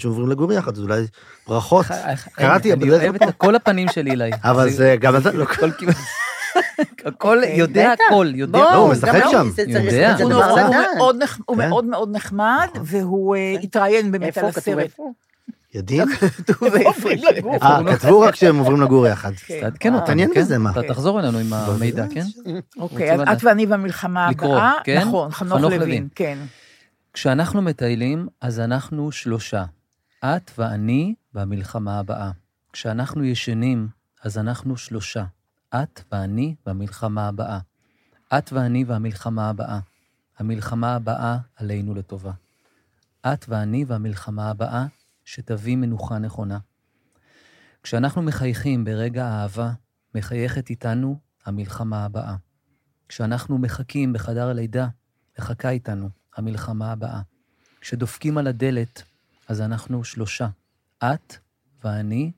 S6: שהם עוברים לגור יחד, אז אולי ברכות. קראתי,
S4: אני אוהב את כל הפנים של אילי.
S6: אבל זה גם אתה, לא
S4: כל כאילו- הכל יודע הכל, יודע.
S6: לא, הוא משחק שם.
S4: יודע.
S3: הוא
S6: כן.
S3: מאוד מאוד נחמד, והוא אה, התראיין באמת על הסרט.
S5: הוא כתוב. איפה?
S3: לגור.
S6: אה, כתבו רק שהם עוברים לגור יחד.
S3: כן.
S4: תעדכן אותנו,
S6: מעניין
S4: כן?
S6: בזה, מה?
S4: תחזור אלינו עם המידע, כן?
S3: אוקיי, אז. את ואני במלחמה
S4: לקרוא,
S3: הבאה.
S4: כן?
S3: נכון, חנוך לוין. כן.
S4: כשאנחנו מטיילים, אז אנחנו שלושה. את ואני במלחמה הבאה. כשאנחנו ישנים, אז אנחנו שלושה. את ואני במלחמה הבאה. את ואני והמלחמה הבאה. המלחמה הבאה עלינו לטובה. את ואני והמלחמה הבאה שתביא מנוחה נכונה. כשאנחנו מחייכים ברגע האהבה, מחייכת איתנו המלחמה הבאה. כשאנחנו מחכים בחדר הלידה, מחכה איתנו המלחמה הבאה. כשדופקים על הדלת, אז אנחנו שלושה. את ואני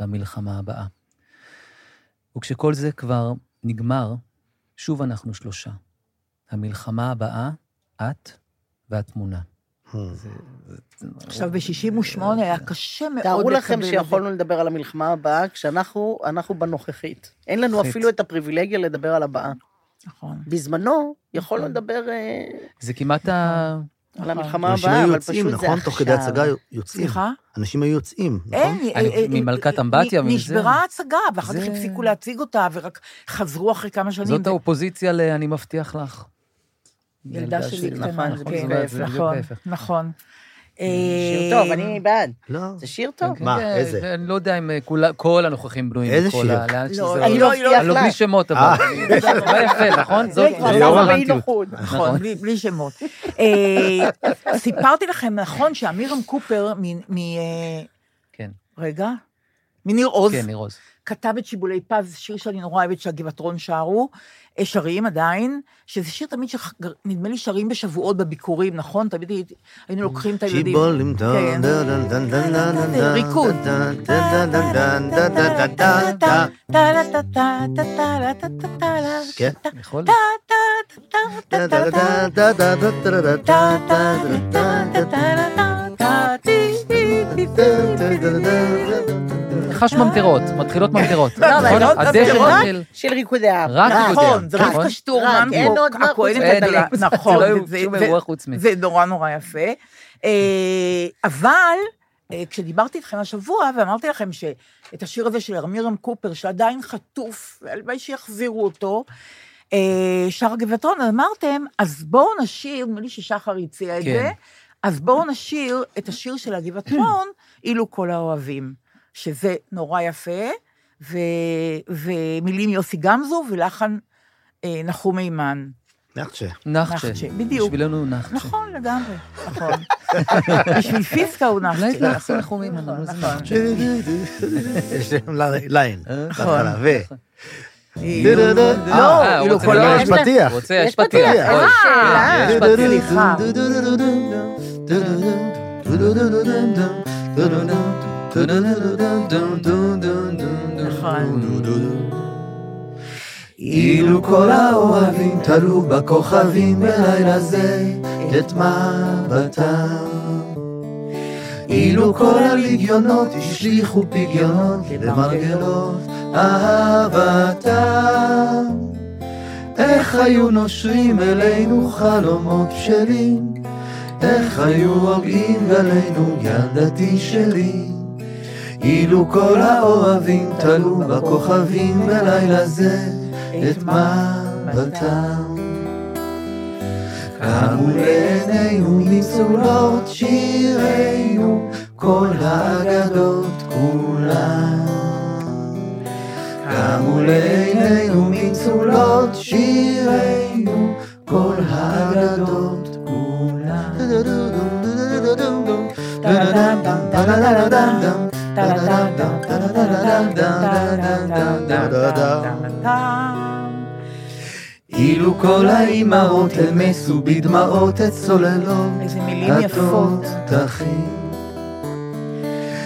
S4: והמלחמה הבאה. וכשכל זה כבר נגמר, שוב אנחנו שלושה. המלחמה הבאה, את והתמונה.
S3: עכשיו, ב-68 היה קשה מאוד
S5: תארו לכם
S3: לקבל את זה.
S5: שיכולנו לדבר על המלחמה הבאה כשאנחנו אנחנו בנוכחית. אין לנו. אפילו את הפריבילגיה לדבר על הבאה.
S3: נכון.
S5: בזמנו יכולנו לדבר אה,
S4: זה כמעט ה...
S5: על המלחמה
S6: אנשים
S5: הבאה,
S6: היו
S5: אבל
S6: יוצאים,
S5: פשוט זה
S6: נכון?
S5: עכשיו.
S6: תוך כדי הצגה יוצאים.
S3: סליחה?
S6: אנשים היו יוצאים, נכון?
S3: אין,
S4: אני-
S3: אה, אה,
S4: ממלכת אמבטיה ומזה.
S3: נשברה ההצגה, ואחר כך
S4: זה-
S3: הפסיקו להציג אותה, ורק חזרו אחרי כמה שנים.
S4: זאת האופוזיציה ל... אני מבטיח לך.
S3: ילדה שלי קטנה.
S5: נכון,
S3: כן. נכון. נכון.
S5: שיר
S3: אה,
S5: טוב, אני בעד.
S6: לא.
S5: זה שיר טוב.
S4: כן, כן.
S6: מה, איזה?
S4: אני לא יודע אם אה, כל הנוכחים בנויים.
S6: איזה שיר?
S4: לא,
S3: לא,
S4: לא
S5: אני לא מבטיח לך.
S4: לא, בלי שמות, אבל. אה. מה יפה, נכון?
S5: זה כבר
S4: זאת הרלוונטיות.
S5: נכון.
S3: נכון, בלי שמות. סיפרתי לכם, נכון, שאמירם קופר מ...
S4: כן.
S3: רגע? מניר עוז.
S4: כן, ניר עוז.
S3: כתב את שיבולי פז, שיר שאני נורא אוהבת שהגבעטרון שרו, שרים עדיין, שזה שיר תמיד שנדמה לי שרים בשבועות בביקורים, נכון? תמיד היינו לוקחים את הילדים.
S6: שיבולים דן
S4: חש ממטרות, מתחילות ממטרות.
S5: לא, אבל
S4: נכון?
S5: לא ממטרות.
S4: מתחיל.
S5: של ריקודי עם.
S4: רק ריקודי עם.
S3: נכון, זה
S4: נכון?
S3: שטורמן,
S5: רק, אין
S3: פה,
S5: עוד מה חוץ
S3: הכהנת. הגדולה,
S4: זה
S3: נכון,
S4: לא
S3: זה- זה-. זה נורא נורא יפה. אה, אבל אה, כשדיברתי איתכם השבוע, ואמרתי לכם שאת השיר הזה של ארמירם קופר, שעדיין חטוף, והלוואי שיחזירו אותו, אה, שר הגבעתרון, אז אמרתם, אז בואו נשיר, נדמה לי ששחר הציע את
S4: כן.
S3: זה, אז בואו נשיר את השיר של הגבעתרון, אילו כל האוהבים, שזה נורא יפה, ו, ומילים יוסי גמזו, ולחן אה, נחום מימן.
S6: נחצ'ה.
S4: נחצ'ה.
S3: נחצ'ה, בדיוק.
S4: בשבילנו נחצ'ה.
S3: נכון, לגמרי, נכון. בשביל פיסקה הוא נחצ'ה.
S4: אולי תעשו נחומים,
S3: נכון,
S4: לא
S3: נכון.
S6: יש להם ליין.
S3: נכון.
S6: ו...
S3: לא,
S4: אה, הוא
S3: אילו
S4: רוצה
S3: כל.
S6: לא,
S3: האוהבים.
S6: יש פתיח.
S4: רוצה,
S5: יש
S4: פתיח. יש פתיח.
S6: אילו כל האוהבים תלו בכוכבים בלילה זה את מבטם. אילו כל הלגיונות השליכו פגיונות למרגלות אהבתם. איך היו נושרים אלינו חלומות בשלים, איך היו רוגעים גלינו ילדתי שלי. אילו כל האוהבים תלו בכוכבים בלילה זה את מבטם. קמו לעינינו מצולות שירינו, כל האגדות כולן. קמו לעינינו מצולות שירינו, כל האגדות אילו כל האימהות המסו בדמעות את צוללות
S3: איזה מילים יפות.
S6: התותחים.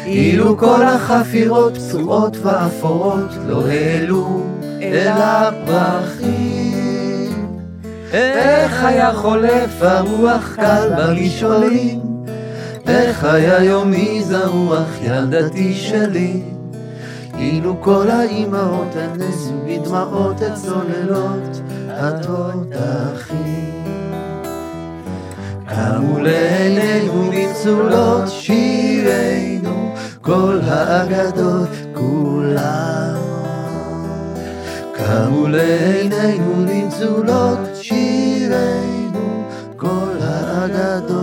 S6: אילו כל החפירות פצועות ואפורות לא העלו אל הפרחים. איך היה חולף הרוח קל בראשונים, איך היה יומי זרוח ילדתי שלי. אילו כל האימהות הנסו בדמעות את צוללות התותחים. קמו לעינינו מצולות שירינו, כל האגדות כולן. קמו לעינינו מצולות שירינו, כל האגדות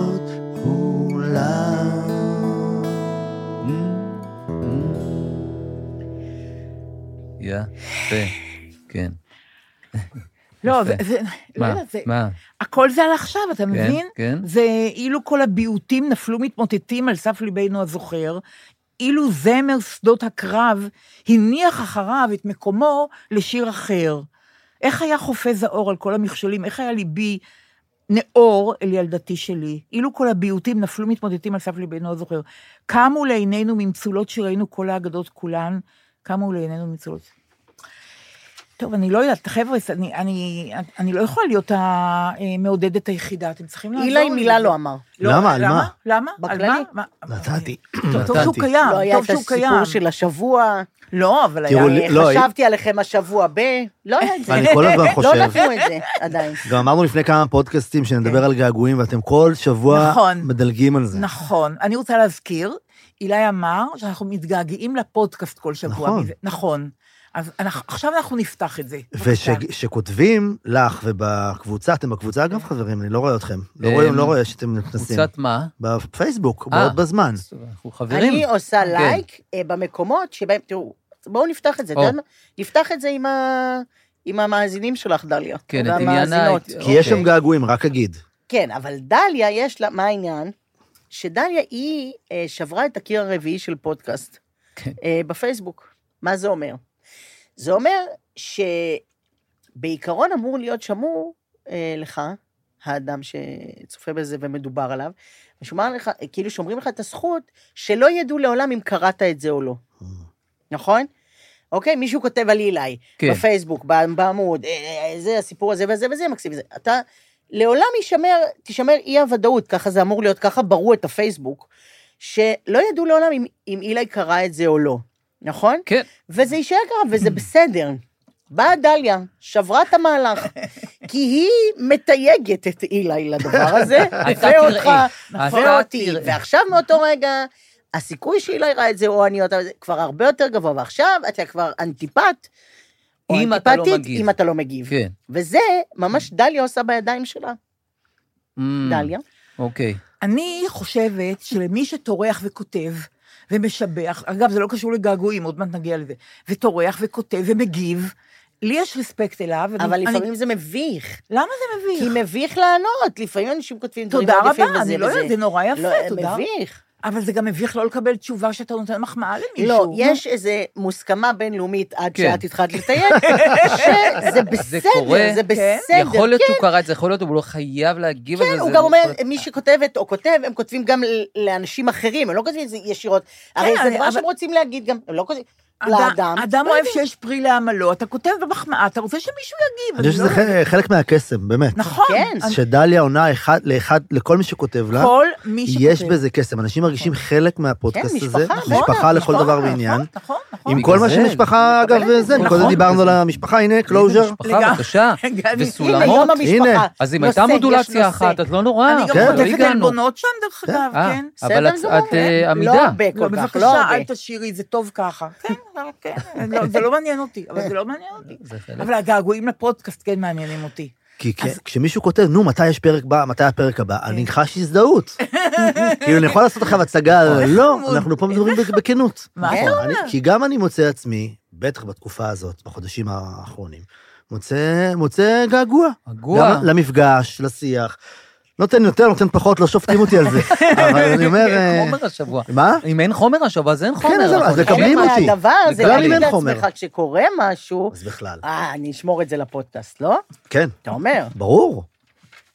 S4: יפה, כן.
S3: לא. זה, זה, לא
S4: מה?
S3: זה,
S4: מה?
S3: הכל זה על עכשיו, אתה מבין?
S4: כן.
S3: זה אילו כל הביעוטים נפלו מתמוטטים על סף ליבנו הזוכר, אילו זמר שדות הקרב הניח אחריו את מקומו לשיר אחר. איך היה חופז האור על כל המכשולים, איך היה ליבי נאור אל ילדתי שלי. אילו כל הביעוטים נפלו מתמוטטים על סף ליבנו הזוכר. קמו לעינינו ממצולות שראינו כל האגדות כולן, קמו לעינינו ממצולות. טוב, אני לא יודעת, חבר'ה, אני, אני, אני לא יכולה להיות המעודדת היחידה, אתם צריכים לעזור לי.
S5: אילי מילה לא אמר.
S6: למה? על מה?
S3: למה?
S5: בכללי?
S3: על מה? מה?
S6: נתתי.
S3: טוב, טוב שהוא
S6: נתתי.
S3: קיים,
S5: לא היה
S3: טוב
S5: את
S3: שהוא קיים.
S5: הסיפור של השבוע.
S3: לא, אבל
S6: תראו,
S3: היה...
S6: לא,
S5: חשבתי עליכם השבוע ב... לא היה את זה.
S6: אני כל הזמן
S5: לא
S6: חושב,
S5: נתנו את זה עדיין.
S6: גם אמרנו לפני כמה פודקאסטים שנדבר על געגועים, ואתם כל שבוע
S3: נכון.
S6: מדלגים על זה.
S3: נכון. אני רוצה להזכיר, אילי אמר שאנחנו מתגעגעים לפודקאסט כל שבוע.
S6: נכון.
S3: מזה. נכון. אז אנחנו, עכשיו אנחנו נפתח את זה.
S6: וכשכותבים לך ובקבוצה, אתם בקבוצה אגב חברים, אני לא רואה אתכם. לא רואה, לא רואה שאתם נכנסים.
S4: קבוצת מה?
S6: בפייסבוק,
S4: אה.
S6: בעוד בזמן.
S4: אנחנו חברים.
S5: אני עושה
S4: כן.
S5: לייק אה, במקומות שבהם, תראו, בואו נפתח את זה? נפתח את זה עם ה- עם המאזינים שלך, דליה.
S4: כן, את עניין. ה-
S6: כי יש שם
S4: אוקיי.
S6: געגועים, רק אגיד.
S5: כן, אבל דליה, יש לה, מה העניין? שדליה, היא אה, שברה את הקיר הרביעי של פודקאסט
S4: כן.
S5: אה, בפייסבוק. מה זה אומר? זה אומר שבעיקרון אמור להיות שמור אה, לך, האדם שצופה בזה ומדובר עליו, ושומר לך, כאילו שומרים לך את הזכות שלא ידעו לעולם אם קראת את זה או לא. נכון? אוקיי? מישהו כותב על אילי,
S4: כן.
S5: בפייסבוק, בעמוד, אה, אה, זה הסיפור הזה וזה וזה, מקסים וזה. אתה, לעולם יישמר, תישמר אי הוודאות, ככה זה אמור להיות, ככה ברו את הפייסבוק, שלא ידעו לעולם אם, אם אילי קרא את זה או לא. נכון?
S4: כן.
S5: וזה יישאר ככה, וזה בסדר. באה דליה, שברה את המהלך, כי היא מתייגת את אילי לדבר הזה, ואותך, ואותי. ועכשיו מאותו רגע, הסיכוי שאילי ראה את זה, או אני או אתה, זה כבר הרבה יותר גבוה, ועכשיו אתה כבר אנטיפט, או
S4: אם אתה לא
S5: אנטיפטית,
S4: מגיב.
S5: אם אתה לא מגיב.
S4: כן.
S5: וזה ממש דליה עושה בידיים שלה,
S4: Mm,
S5: דליה.
S4: אוקיי.
S3: אני חושבת שלמי שטורח וכותב ומשבח, אגב, זה לא קשור לגעגועים, עוד מעט נגיע לזה, וטורח וכותב ומגיב, לי יש רספקט אליו. אני-
S5: אבל
S3: אני-
S5: לפעמים זה מביך.
S3: למה זה מביך?
S5: כי מביך לענות, לפעמים אנשים כותבים דברים
S3: תודה
S5: מאוד יפים
S3: רבה,
S5: וזה
S3: אני לא
S5: וזה.
S3: יודעת, זה נורא יפה,
S5: לא,
S3: תודה.
S5: מביך.
S3: אבל זה גם מביך לא לקבל תשובה שאתה נותן מחמאה למישהו.
S5: לא. יש איזה מוסכמה בינלאומית עד
S4: כן.
S5: שאת התחלת לתייג, שזה בסדר,
S4: קורה,
S5: זה
S3: כן.
S5: בסדר.
S4: יכול להיות
S5: כן,
S4: שהוא קרא את זה, יכול להיות, הוא לא חייב להגיב על זה.
S5: כן, הוא גם אומר,
S4: יכול להיות-
S5: מי שכותבת או כותב, הם כותבים גם לאנשים אחרים, הם לא כותבים את זה ישירות. הרי זה דבר שהם רוצים להגיד גם, הם לא כותבים לאדם.
S3: אדם
S5: לא
S3: אוהב. שיש פרי לעמלו, אתה כותב במחמאה, אתה רוצה שמישהו יגיב.
S6: אני חושב
S3: לא
S6: שזה חלק מהקסם, באמת.
S3: נכון.
S5: כן,
S6: שדליה עונה אחד לאחד, לכל מי שכותב לה,
S3: כל מי שכותב.
S6: יש בזה קסם. אנשים מרגישים חלק מהפודקאסט
S5: כן,
S6: הזה,
S5: משפחה,
S6: משפחה לכל
S3: נכון,
S6: דבר
S3: נכון,
S6: ועניין.
S3: נכון, נכון.
S6: עם
S4: בגלל
S6: כל מה שמשפחה, אגב, זה,
S5: זה.
S6: קודם
S3: נכון.
S6: דיברנו על המשפחה, הנה, closure.
S4: משפחה. בבקשה. וסולמות.
S6: הנה.
S4: אז אם הייתה מודולציה. אחת, אז לא נורא.
S3: אני גם
S6: כן,
S4: לא
S3: כותבת
S4: הגענו.
S3: עלבונות שם, דרך אגב,
S4: אה,
S3: כן.
S4: אבל את- אה,
S5: כן.
S4: עמידה.
S5: לא הרבה
S3: לא,
S5: כל כך, לא
S3: בבקשה,
S5: הרבה.
S3: אל תשאירי, זה טוב ככה. כן, כן, לא, זה לא מעניין אותי, אבל זה לא מעניין אותי. אבל הגעגועים לפודקאסט כן מעניינים אותי.
S6: כי כשמישהו כותב, נו, מתי יש פרק הבא, מתי הפרק הבא, אני חש הזדהות. כאילו, אני יכול לעשות עכשיו הצגה, לא. אנחנו פה מדברים בכ- בכנות.
S3: מה
S5: אתה
S6: נכון, אני- כי גם אני מוצא עצמי, בטח בתקופה הזאת, בחודשים האחרונים, מוצא מוצא געגוע. גם למפגש, לשיח. נותן יותר, נותן פחות, לא שופטים אותי על זה. אבל אני אומר... אה,
S4: חומר השבוע.
S6: מה?
S4: אם אין חומר השבוע, אז אין חומר.
S6: אז זהו,
S4: אנחנו
S6: אז מקבלים. אותי.
S5: מהדבר זה
S6: גם אם
S5: להגיד
S6: אין חומר.
S5: לעצמך, כשקורה משהו,
S6: אז בכלל.
S5: אה, אני אשמור את זה לפודקאסט, לא?
S6: כן,
S5: אתה אומר,
S6: ברור.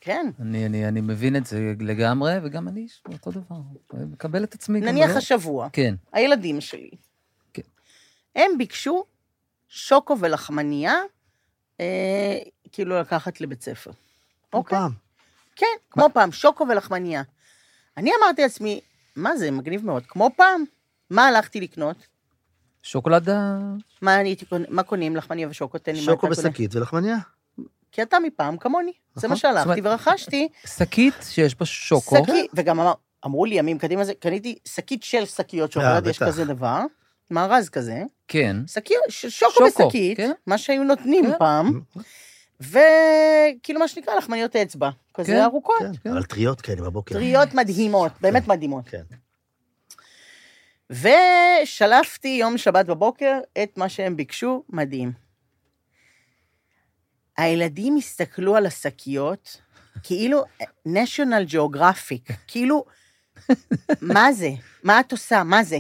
S5: כן.
S4: אני, אני, אני מבין את זה לגמרי, וגם אני אותו דבר. מקבל את עצמי.
S5: נניח
S4: לא-
S5: השבוע,
S4: כן.
S5: הילדים שלי,
S4: כן.
S5: הם ביקשו שוקו ולחמנייה, אה, כאילו לקחת לבית ספר. אוקיי?
S6: פעם.
S5: כן, כמו פעם, שוקו ולחמנייה. אני אמרתי לעצמי, מה זה, מגניב מאוד, כמו פעם. מה הלכתי לקנות?
S4: שוקולד... ה-
S5: מה, אני מה קונים לחמניה ושוקו? תן לי מה
S6: שוקו
S5: אתה קונה.
S6: בשקית ולחמניה.
S5: כי אתה מפעם כמוני. זה
S6: נכון.
S5: מה שהלכתי
S4: זאת אומרת-
S5: ורכשתי.
S4: שקית שיש בה שוקו.
S5: שקית, וגם אמר, אמרו לי ימים קדימה, זה- קניתי שקית של שקיות שוקולד,
S6: אה,
S5: יש
S6: בטח.
S5: כזה דבר, מארז כזה,
S4: כן.
S5: שקיות, שוקו
S4: שוקו,
S5: בשקית,
S4: כן.
S5: מה שהיו נותנים
S4: כן.
S5: פעם, וכאילו מה שנקרא לחמניות אצבע,
S4: כן,
S5: כזה ארוכות,
S6: כן, אבל טריות כאלה בבוקר.
S5: טריות מדהימות, באמת מדהימות.
S6: כן.
S5: ושלפתי יום שבת בבוקר את מה שהם ביקשו, מדהים. הילדים הסתכלו על השקיות, כאילו national geographic, כאילו, מה זה? מה את עושה? מה זה?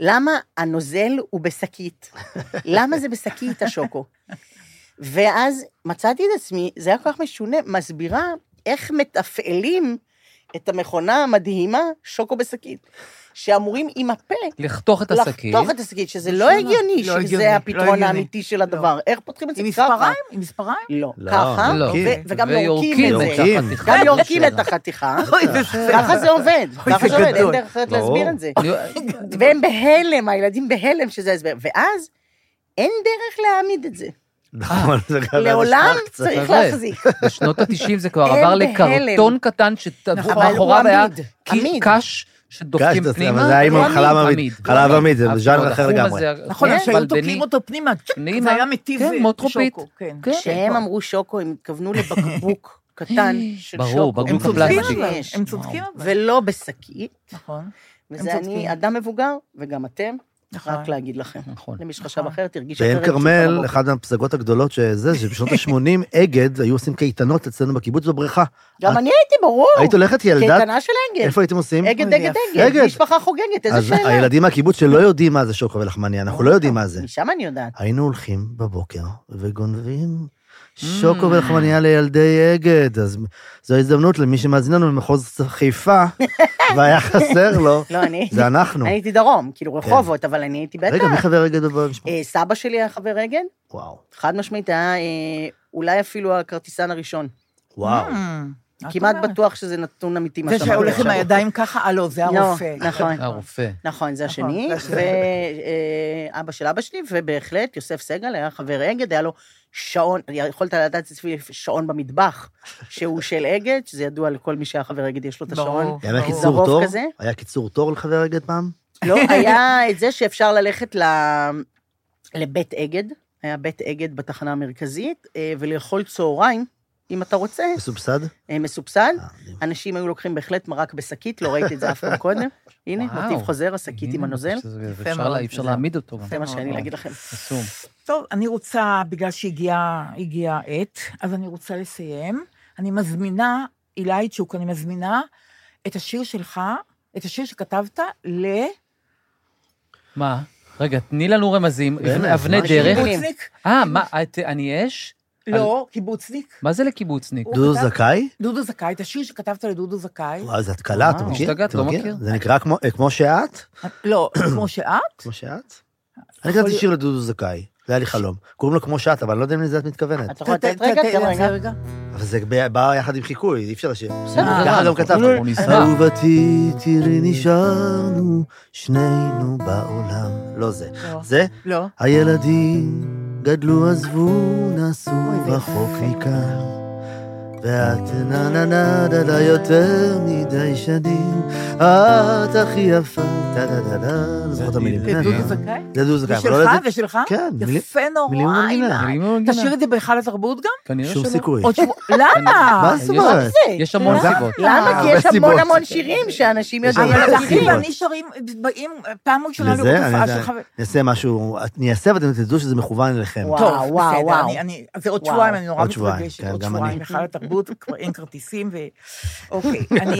S5: למה הנוזל הוא בשקית? למה זה בשקית השוקו? ואז מצאתי את עצמי, זה היה כל כך משונה, מסבירה איך מתפעלים את המכונה המדהימה, שוקו בשקית, שאמורים עם הפה
S4: לחתוך את השקית.
S5: לחתוך את השקית, שזה לא
S3: שונה.
S5: הגיוני
S3: לא
S5: שזה
S3: לא
S5: הפתרון. האמיתי של הדבר. איך פותחים את זה
S3: עם? מספריים? עם מספריים?
S5: לא,
S6: לא,
S5: ככה,
S4: לא.
S5: ו- וגם יורקים את זה. גם יורקים את החתיכה. ככה זה עובד, ככה
S3: זה
S5: עובד, אין. דרך אחרת. להסביר את זה. והם בהלם, הילדים בהלם שזה ההסבר. ואז אין דרך להעמיד את זה.
S6: נכון, זה גם
S5: לעולם. צריך להחזיק.
S4: בשנות ה-90 זה כבר עבר. לקרטון קטן
S5: אבל
S4: שמאחוריו היה. קש שדופקים פנימה.
S6: אבל זה היה עם חלב עמיד. חלב עמיד, זה
S4: אבל
S6: ז'אנר אחר
S4: התחום
S6: לגמרי.
S3: נכון,
S4: כן,
S3: שהיו. תוקעים אותו פנימה. זה היה מטיב
S4: כן.
S3: שוקו, כן.
S4: כן.
S5: כשהם אמרו שוקו, הם התכוונו לבקבוק קטן של
S4: ברור,
S5: שוקו.
S4: בקבוק
S3: הם צודקים
S4: הפלסטיק.
S3: הם צודקים אבל.
S5: ולא בשקית.
S3: נכון,
S5: וזה אני. אדם מבוגר, וגם אתם,
S3: נכון.
S5: רק להגיד לכם.
S4: נכון.
S5: למי שחשב
S3: נכון.
S5: אחרת, הרגיש
S6: בעין
S5: אחרת. קם
S6: כרמל. אחת הפסגות הגדולות שזה, שבשנות ה-80 אגד היו עושים קייטנות אצלנו בקיבוץ בבריכה.
S5: גם
S6: את-
S5: אני הייתי, ברור.
S6: היית הולכת ילדה,
S5: קייטנה של אגד.
S6: איפה הייתם עושים?
S5: אגד, אגד. אגד.
S6: אגד.
S5: משפחה חוגגת, איזה
S6: אז
S5: שאלה.
S6: הילדים מהקיבוץ שלא יודעים מה זה שוקו ולחמניה, אנחנו לא יודעים מה זה.
S5: משם אני יודעת.
S6: היינו הולכים בבוקר וגונבים שוקו ולחמניה לילדי אגד, אז זו הזדמנות למי שמאזין לנו במחוז חיפה, והיה חסר לו,
S5: לא, אני
S6: זה אנחנו.
S5: אני הייתי דרום, כאילו רחובות, אבל אני הייתי בטח.
S6: רגע, מי חבר אגד במשפחה?
S5: אה, סבא שלי היה חבר אגד,
S6: וואו,
S5: חד משמעית היה אה, אולי אפילו הכרטיסן הראשון.
S6: וואו.
S5: כמעט? בטוח שזה נתון אמיתי מה
S3: זה
S5: שאמרתי
S3: שהולך עם. הידיים ככה, אה לא, זה
S5: לא,
S3: הרופא.
S5: נכון.
S4: הרופא.
S5: נכון, זה
S3: נכון,
S5: השני,
S3: זה השני.
S5: ואבא של אבא שלי, ובהחלט, יוסף סגל היה חבר אגד, היה לו שעון, יכולת לדעת אצלי שעון במטבח, שהוא של אגד, שזה ידוע לכל מי שהיה חבר אגד, יש לו את השעון.
S6: היה. קיצור תור? היה קיצור תור לחבר אגד פעם?
S5: לא, היה את זה שאפשר ללכת ל... לבית אגד, היה בית אגד בתחנה המרכזית, אה, ולאכול צהריים, אם אתה רוצה,
S6: מסובסד?
S5: אה, מסובסד.
S6: אה.
S5: אנשים היו לוקחים בהחלט מרק בשקית, לא ראיתי את זה אף פעם קודם. הנה. מוטיב חוזר, השקית עם הנוזל.
S4: אפשר להעמיד אותו.
S5: זה מה שאני. להגיד לכם.
S3: טוב, אני רוצה, בגלל שהגיעה הגיעה העת, אז אני רוצה לסיים. אני מזמינה, אילי צ'וק, אני מזמינה את השיר שלך, את השיר שכתבת ל...
S4: מה? רגע, תני לנו רמזים, אבני דרך. אה, מה, אני אש?
S3: לא, קיבוצניק.
S4: מה זה לקיבוצניק?
S6: דודו זכאי?
S3: דודו זכאי, את השיר שכתבת לדודו זכאי.
S6: וואו, זה התקלה, אתה. מכיר?
S4: השתגעת,
S6: אתה
S4: לא מכיר.
S6: זה נקרא כמו- אה, שאת?
S3: לא, כמו שאת.
S6: כמו שאת? אני כתבתי שיר לדודו זכאי, זה היה לי חלום. קוראים לו כמו שאת, אבל אני לא יודע אם לזה את מתכוונת.
S5: אתה יכול לתת רגע? תן רגע.
S6: אבל זה ב- בא יחד עם חיקוי, אי אפשר לשיר. ככה גם כתבתי. אהובתי, תראי נשארנו שנינו בעולם. לא זה.
S3: לא.
S6: זה,
S3: לא.
S6: הילדים גדלו, עזבו, נסעו רחוק. מכאן. ואת נה נה נה דה דה יותר מדי שנים, את הכי יפה, דה דה דה דה, אני זוכר את המילים.
S3: זה דודו. זכאי?
S6: זה דודו זכאי, אבל לא
S3: שלך?
S6: יודעת-
S3: זה שלך?
S6: כן,
S3: יפה נורא,
S6: ומנגינה.
S3: תשאיר את זה בהיכל התרבות גם?
S4: כנראה
S6: שום
S4: שלא.
S6: סיכוי.
S3: עוד שבוע... למה?
S6: מה זאת אומרת?
S4: יש המון? סיבות.
S5: למה? כי יש המון. המון שירים שאנשים יודעים
S3: אבל
S5: על
S3: אחי
S6: סיבות.
S3: ואני שרים, באים פעם ראשונה לראות
S6: אני
S3: הופעה שלך. ו-
S6: נעשה משהו, אני אעשה ואתם תדעו שזה מכוון אליכם.
S3: טוב, בסדר. אני- אני- זה עוד. שבועיים, אני נורא מתרגשת, עוד שבועיים,
S6: אני.
S3: התרבות, כבר אין כרטיסים, ו... אוקיי, אני...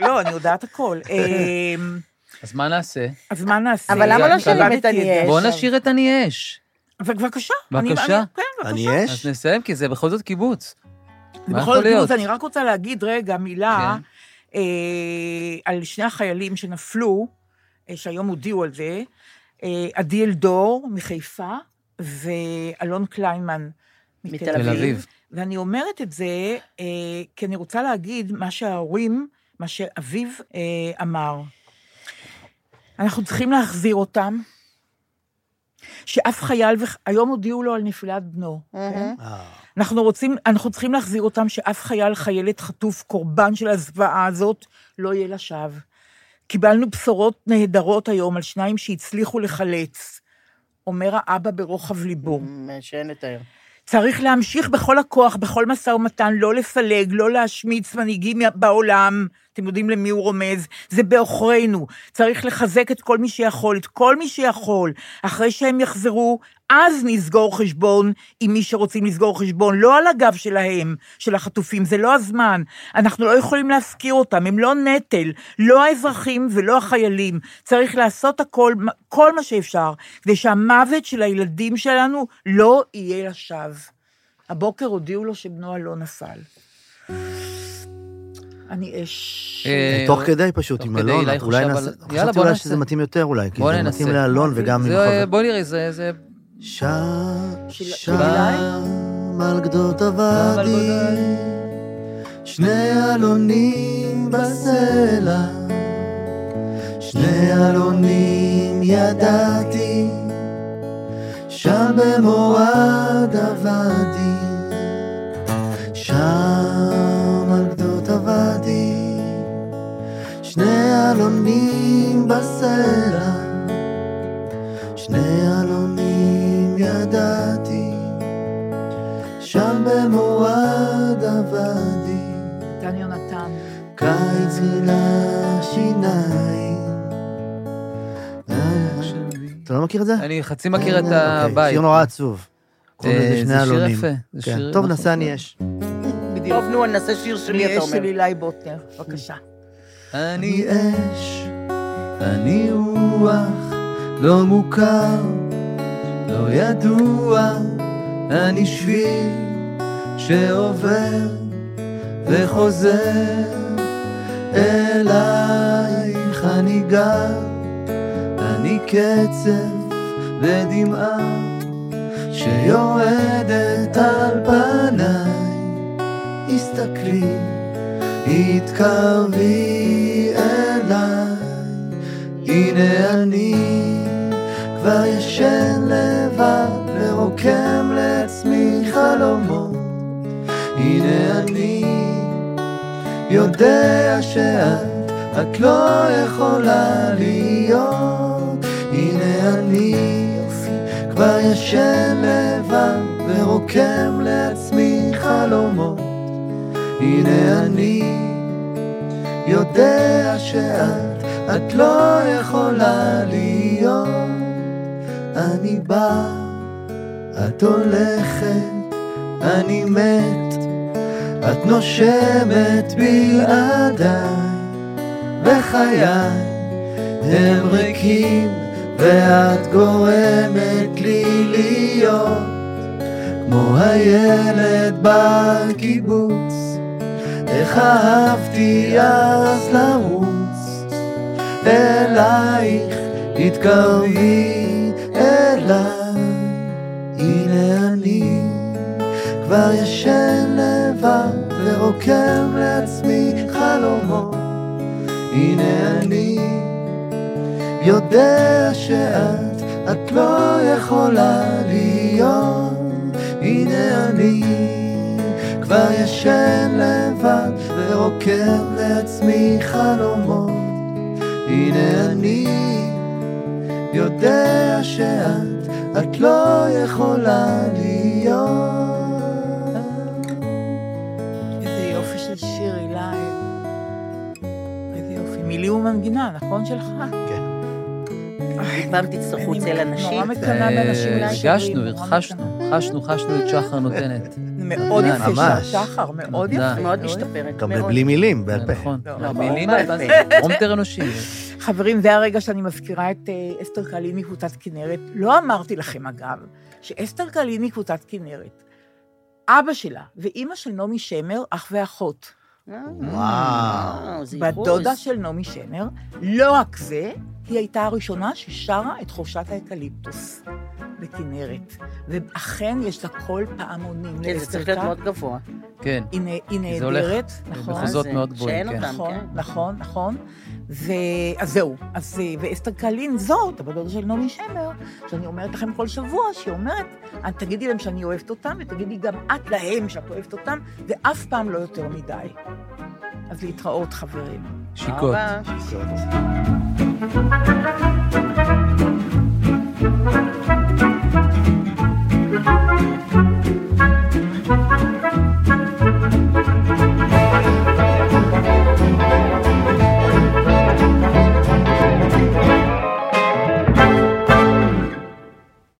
S3: לא, אני יודעת הכל. אמ,
S4: אז מה נעשה?
S3: אז מה נעשה?
S5: אבל למה לא
S3: אני
S5: שרים את אני
S3: זה.
S5: אש?
S4: בואו. נשאיר את אני אש.
S3: בבקשה. אני-
S4: בבקשה.
S3: אני- כן, בבקשה.
S6: אני
S4: אז
S6: אש?
S4: נסיים, כי זה בכל זאת קיבוץ. מה
S3: בכל זאת,
S4: להיות?
S3: אני רק רוצה להגיד רגע מילה
S4: כן.
S3: אה, על שני החיילים שנפלו, אה, שהיום הודיעו על זה, אה, עדי אלדור מחיפה ואלון קליינמן מתל אביב. ואני אומרת את זה אה, כי אני רוצה להגיד מה שההורים, מה שאביו אה, אמר. אנחנו צריכים להחזיר אותם, שאף חייל, וח... היום הודיעו לו על נפילת בנו, כן?
S6: אה,
S3: אנחנו רוצים, אנחנו צריכים להחזיר אותם, שאף חייל, חיילת, חטוף, קורבן של הזוועה הזאת, לא יהיה לשווא. קיבלנו בשורות נהדרות היום על שניים שהצליחו לחלץ, אומר האבא ברוחב ליבו.
S5: שאין לתאר.
S3: צריך להמשיך בכל הכוח, בכל משא ומתן, לא לפלג, לא להשמיץ מנהיגים בעולם. אתם יודעים למי הוא רומז? זה בעוכרינו. צריך לחזק את כל מי שיכול, את כל מי שיכול. אחרי שהם יחזרו, אז נסגור חשבון עם מי שרוצים לסגור חשבון, לא על הגב שלהם, של החטופים, זה לא הזמן. אנחנו לא יכולים להפקיר אותם, הם לא נטל, לא האזרחים ולא החיילים. צריך לעשות הכל, כל מה שאפשר, כדי שהמוות של הילדים שלנו לא יהיה לשווא. הבוקר הודיעו לו שבנו לא נפל. אני אש...
S4: אה,
S6: תוך כדי פשוט, עם אלון, אולי נעשה, חשבתי אולי. שזה מתאים יותר אולי, כי
S4: בוא
S6: זה. מתאים לאלון וגם עם
S4: זה,
S6: חבר.
S4: בוא נראה, זה... זה...
S6: שם, שם על גדות הוואדי, שני אלונים בסלע, שני אלונים ידעתי, שם במורד הוואדי, בסלע. שני אלונים ידעתי, שם במורד הוואדי,
S3: נתן יונתן.
S6: קיץ גילה שיניים. אתה לא מכיר את זה?
S4: אני חצי מכיר את
S6: אוקיי,
S4: הבית.
S6: שיר נורא עצוב. קוראים לזה
S4: אה, זה שיר. יפה.
S6: כן.
S4: שיר-
S6: טוב,
S4: נכון.
S6: נעשה אני אש.
S5: טוב, נו, נעשה שיר
S3: אני
S5: שלי, אתה
S3: אש של
S5: אומר.
S3: אילי בוטנר, בבקשה.
S4: אני
S6: אש, אני רוח, לא מוכר, לא ידוע, אני שביל שעובר וחוזר אלייך. אני גר, אני קצב ודמעה שיורדת על פניי, הסתכלי התקרבי הנה אני כבר ישן לבד ורוקם לעצמי חלומות. הנה אני יודע שאת, את לא יכולה להיות. הנה אני כבר ישן לבד ורוקם לעצמי חלומות. הנה אני יודע שאת, את לא יכולה להיות. אני בא, את הולכת, אני מת, את נושמת בלעדיי, וחיי הם ריקים, ואת גורמת לי להיות כמו הילד בקיבוץ, איך אהבתי אז לרוץ אלייך, התקרבי אליי, הנה אני כבר ישן לבד ורוקם לעצמי חלומות, הנה אני יודע שאת, את לא יכולה להיות, הנה אני כבר ישן לבד ורוקם לעצמי חלומות, הנה אני יודע שאת, את לא יכולה להיות.
S3: איזה יופי של שיר, אילי. איזה יופי. מילי ומנגינה, נכון שלך?
S6: כן.
S5: פעם תצטרכו צל אנשים.
S3: נורא מקנאה באנשים עם שירים,
S4: הרגשנו,
S3: מקנאה.
S4: חשנו, חשנו את שחר נותנת.
S3: מאוד יפה שחר, מאוד. יפה.
S5: מאוד
S3: מאוד
S5: משתפרת.
S6: גם. בלי מילים, בעל פה.
S4: נכון.
S3: לא,
S4: לא, מילים,
S5: בעל פה.
S4: רומטר אנושי.
S3: חברים, זה הרגע שאני מזכירה את אה, אסתר קלין מקבוצת כנרת. לא אמרתי לכם, אגב, שאסתר קלין מקבוצת כנרת, אבא שלה ואימא של נעמי שמר, אח ואחות.
S6: וואו.
S5: זה
S3: בת
S5: ייחוס.
S3: דודה של נעמי שמר. לא רק זה, היא הייתה הראשונה ששרה את חורשת האקליפטוס בכנרת. ואכן יש לה קול פעמונים
S5: כן, זה צריך להיות. מאוד גבוה.
S4: כן.
S3: היא נ- היא
S4: זה הולך
S3: נהדרת, נכון.
S4: במחוזות מאוד גבוהים, כן.
S3: נכון,
S5: כן.
S3: נכון, נכון. ו... אז זהו, אז, אה, ואסתר קלין זאת, הבת דודה של נעמי שמר, שאני אומרת לכם כל שבוע, שהיא אומרת, "את תגידי להם שאני אוהבת אותם, ותגידי גם את להם שאת אוהבת אותם, ואף פעם לא יותר מדי. אז להתראות, חברים.
S4: שיקות.
S5: רבה.
S6: שיקות.